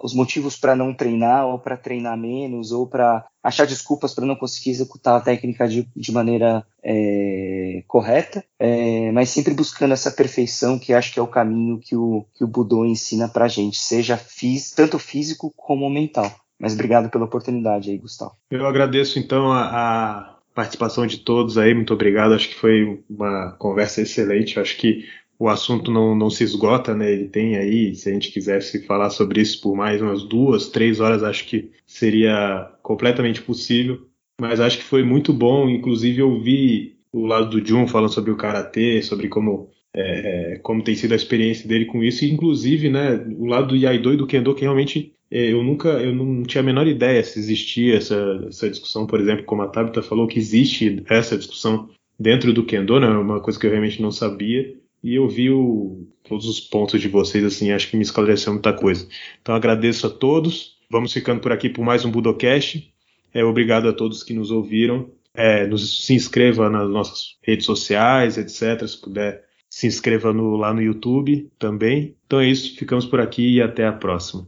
os motivos para não treinar ou para treinar menos ou para achar desculpas para não conseguir executar a técnica de, de maneira é, correta, é, mas sempre buscando essa perfeição que acho que é o caminho que o, que o Budô ensina para gente, seja fis, tanto físico como mental. Mas obrigado pela oportunidade aí, Gustavo. Eu agradeço então a, a participação de todos aí, muito obrigado. Acho que foi uma conversa excelente. Acho que o assunto não, não se esgota, né? Ele tem aí, se a gente quisesse falar sobre isso por mais umas duas, três horas, acho que seria completamente possível. Mas acho que foi muito bom, inclusive ouvir o lado do Jun falando sobre o karatê, sobre como é, é, como tem sido a experiência dele com isso, e inclusive, né, o lado do Yaido e do Kendo, que realmente eu nunca, eu não tinha a menor ideia se existia essa, essa discussão, por exemplo, como a Tabitha falou, que existe essa discussão dentro do Kendo, né, uma coisa que eu realmente não sabia, e eu vi o, todos os pontos de vocês, assim, acho que me esclareceu muita coisa. Então agradeço a todos. Vamos ficando por aqui por mais um Budocast. É, obrigado a todos que nos ouviram. É, nos, se inscreva nas nossas redes sociais, etc. Se puder, se inscreva no, lá no YouTube também. Então é isso, ficamos por aqui e até a próxima.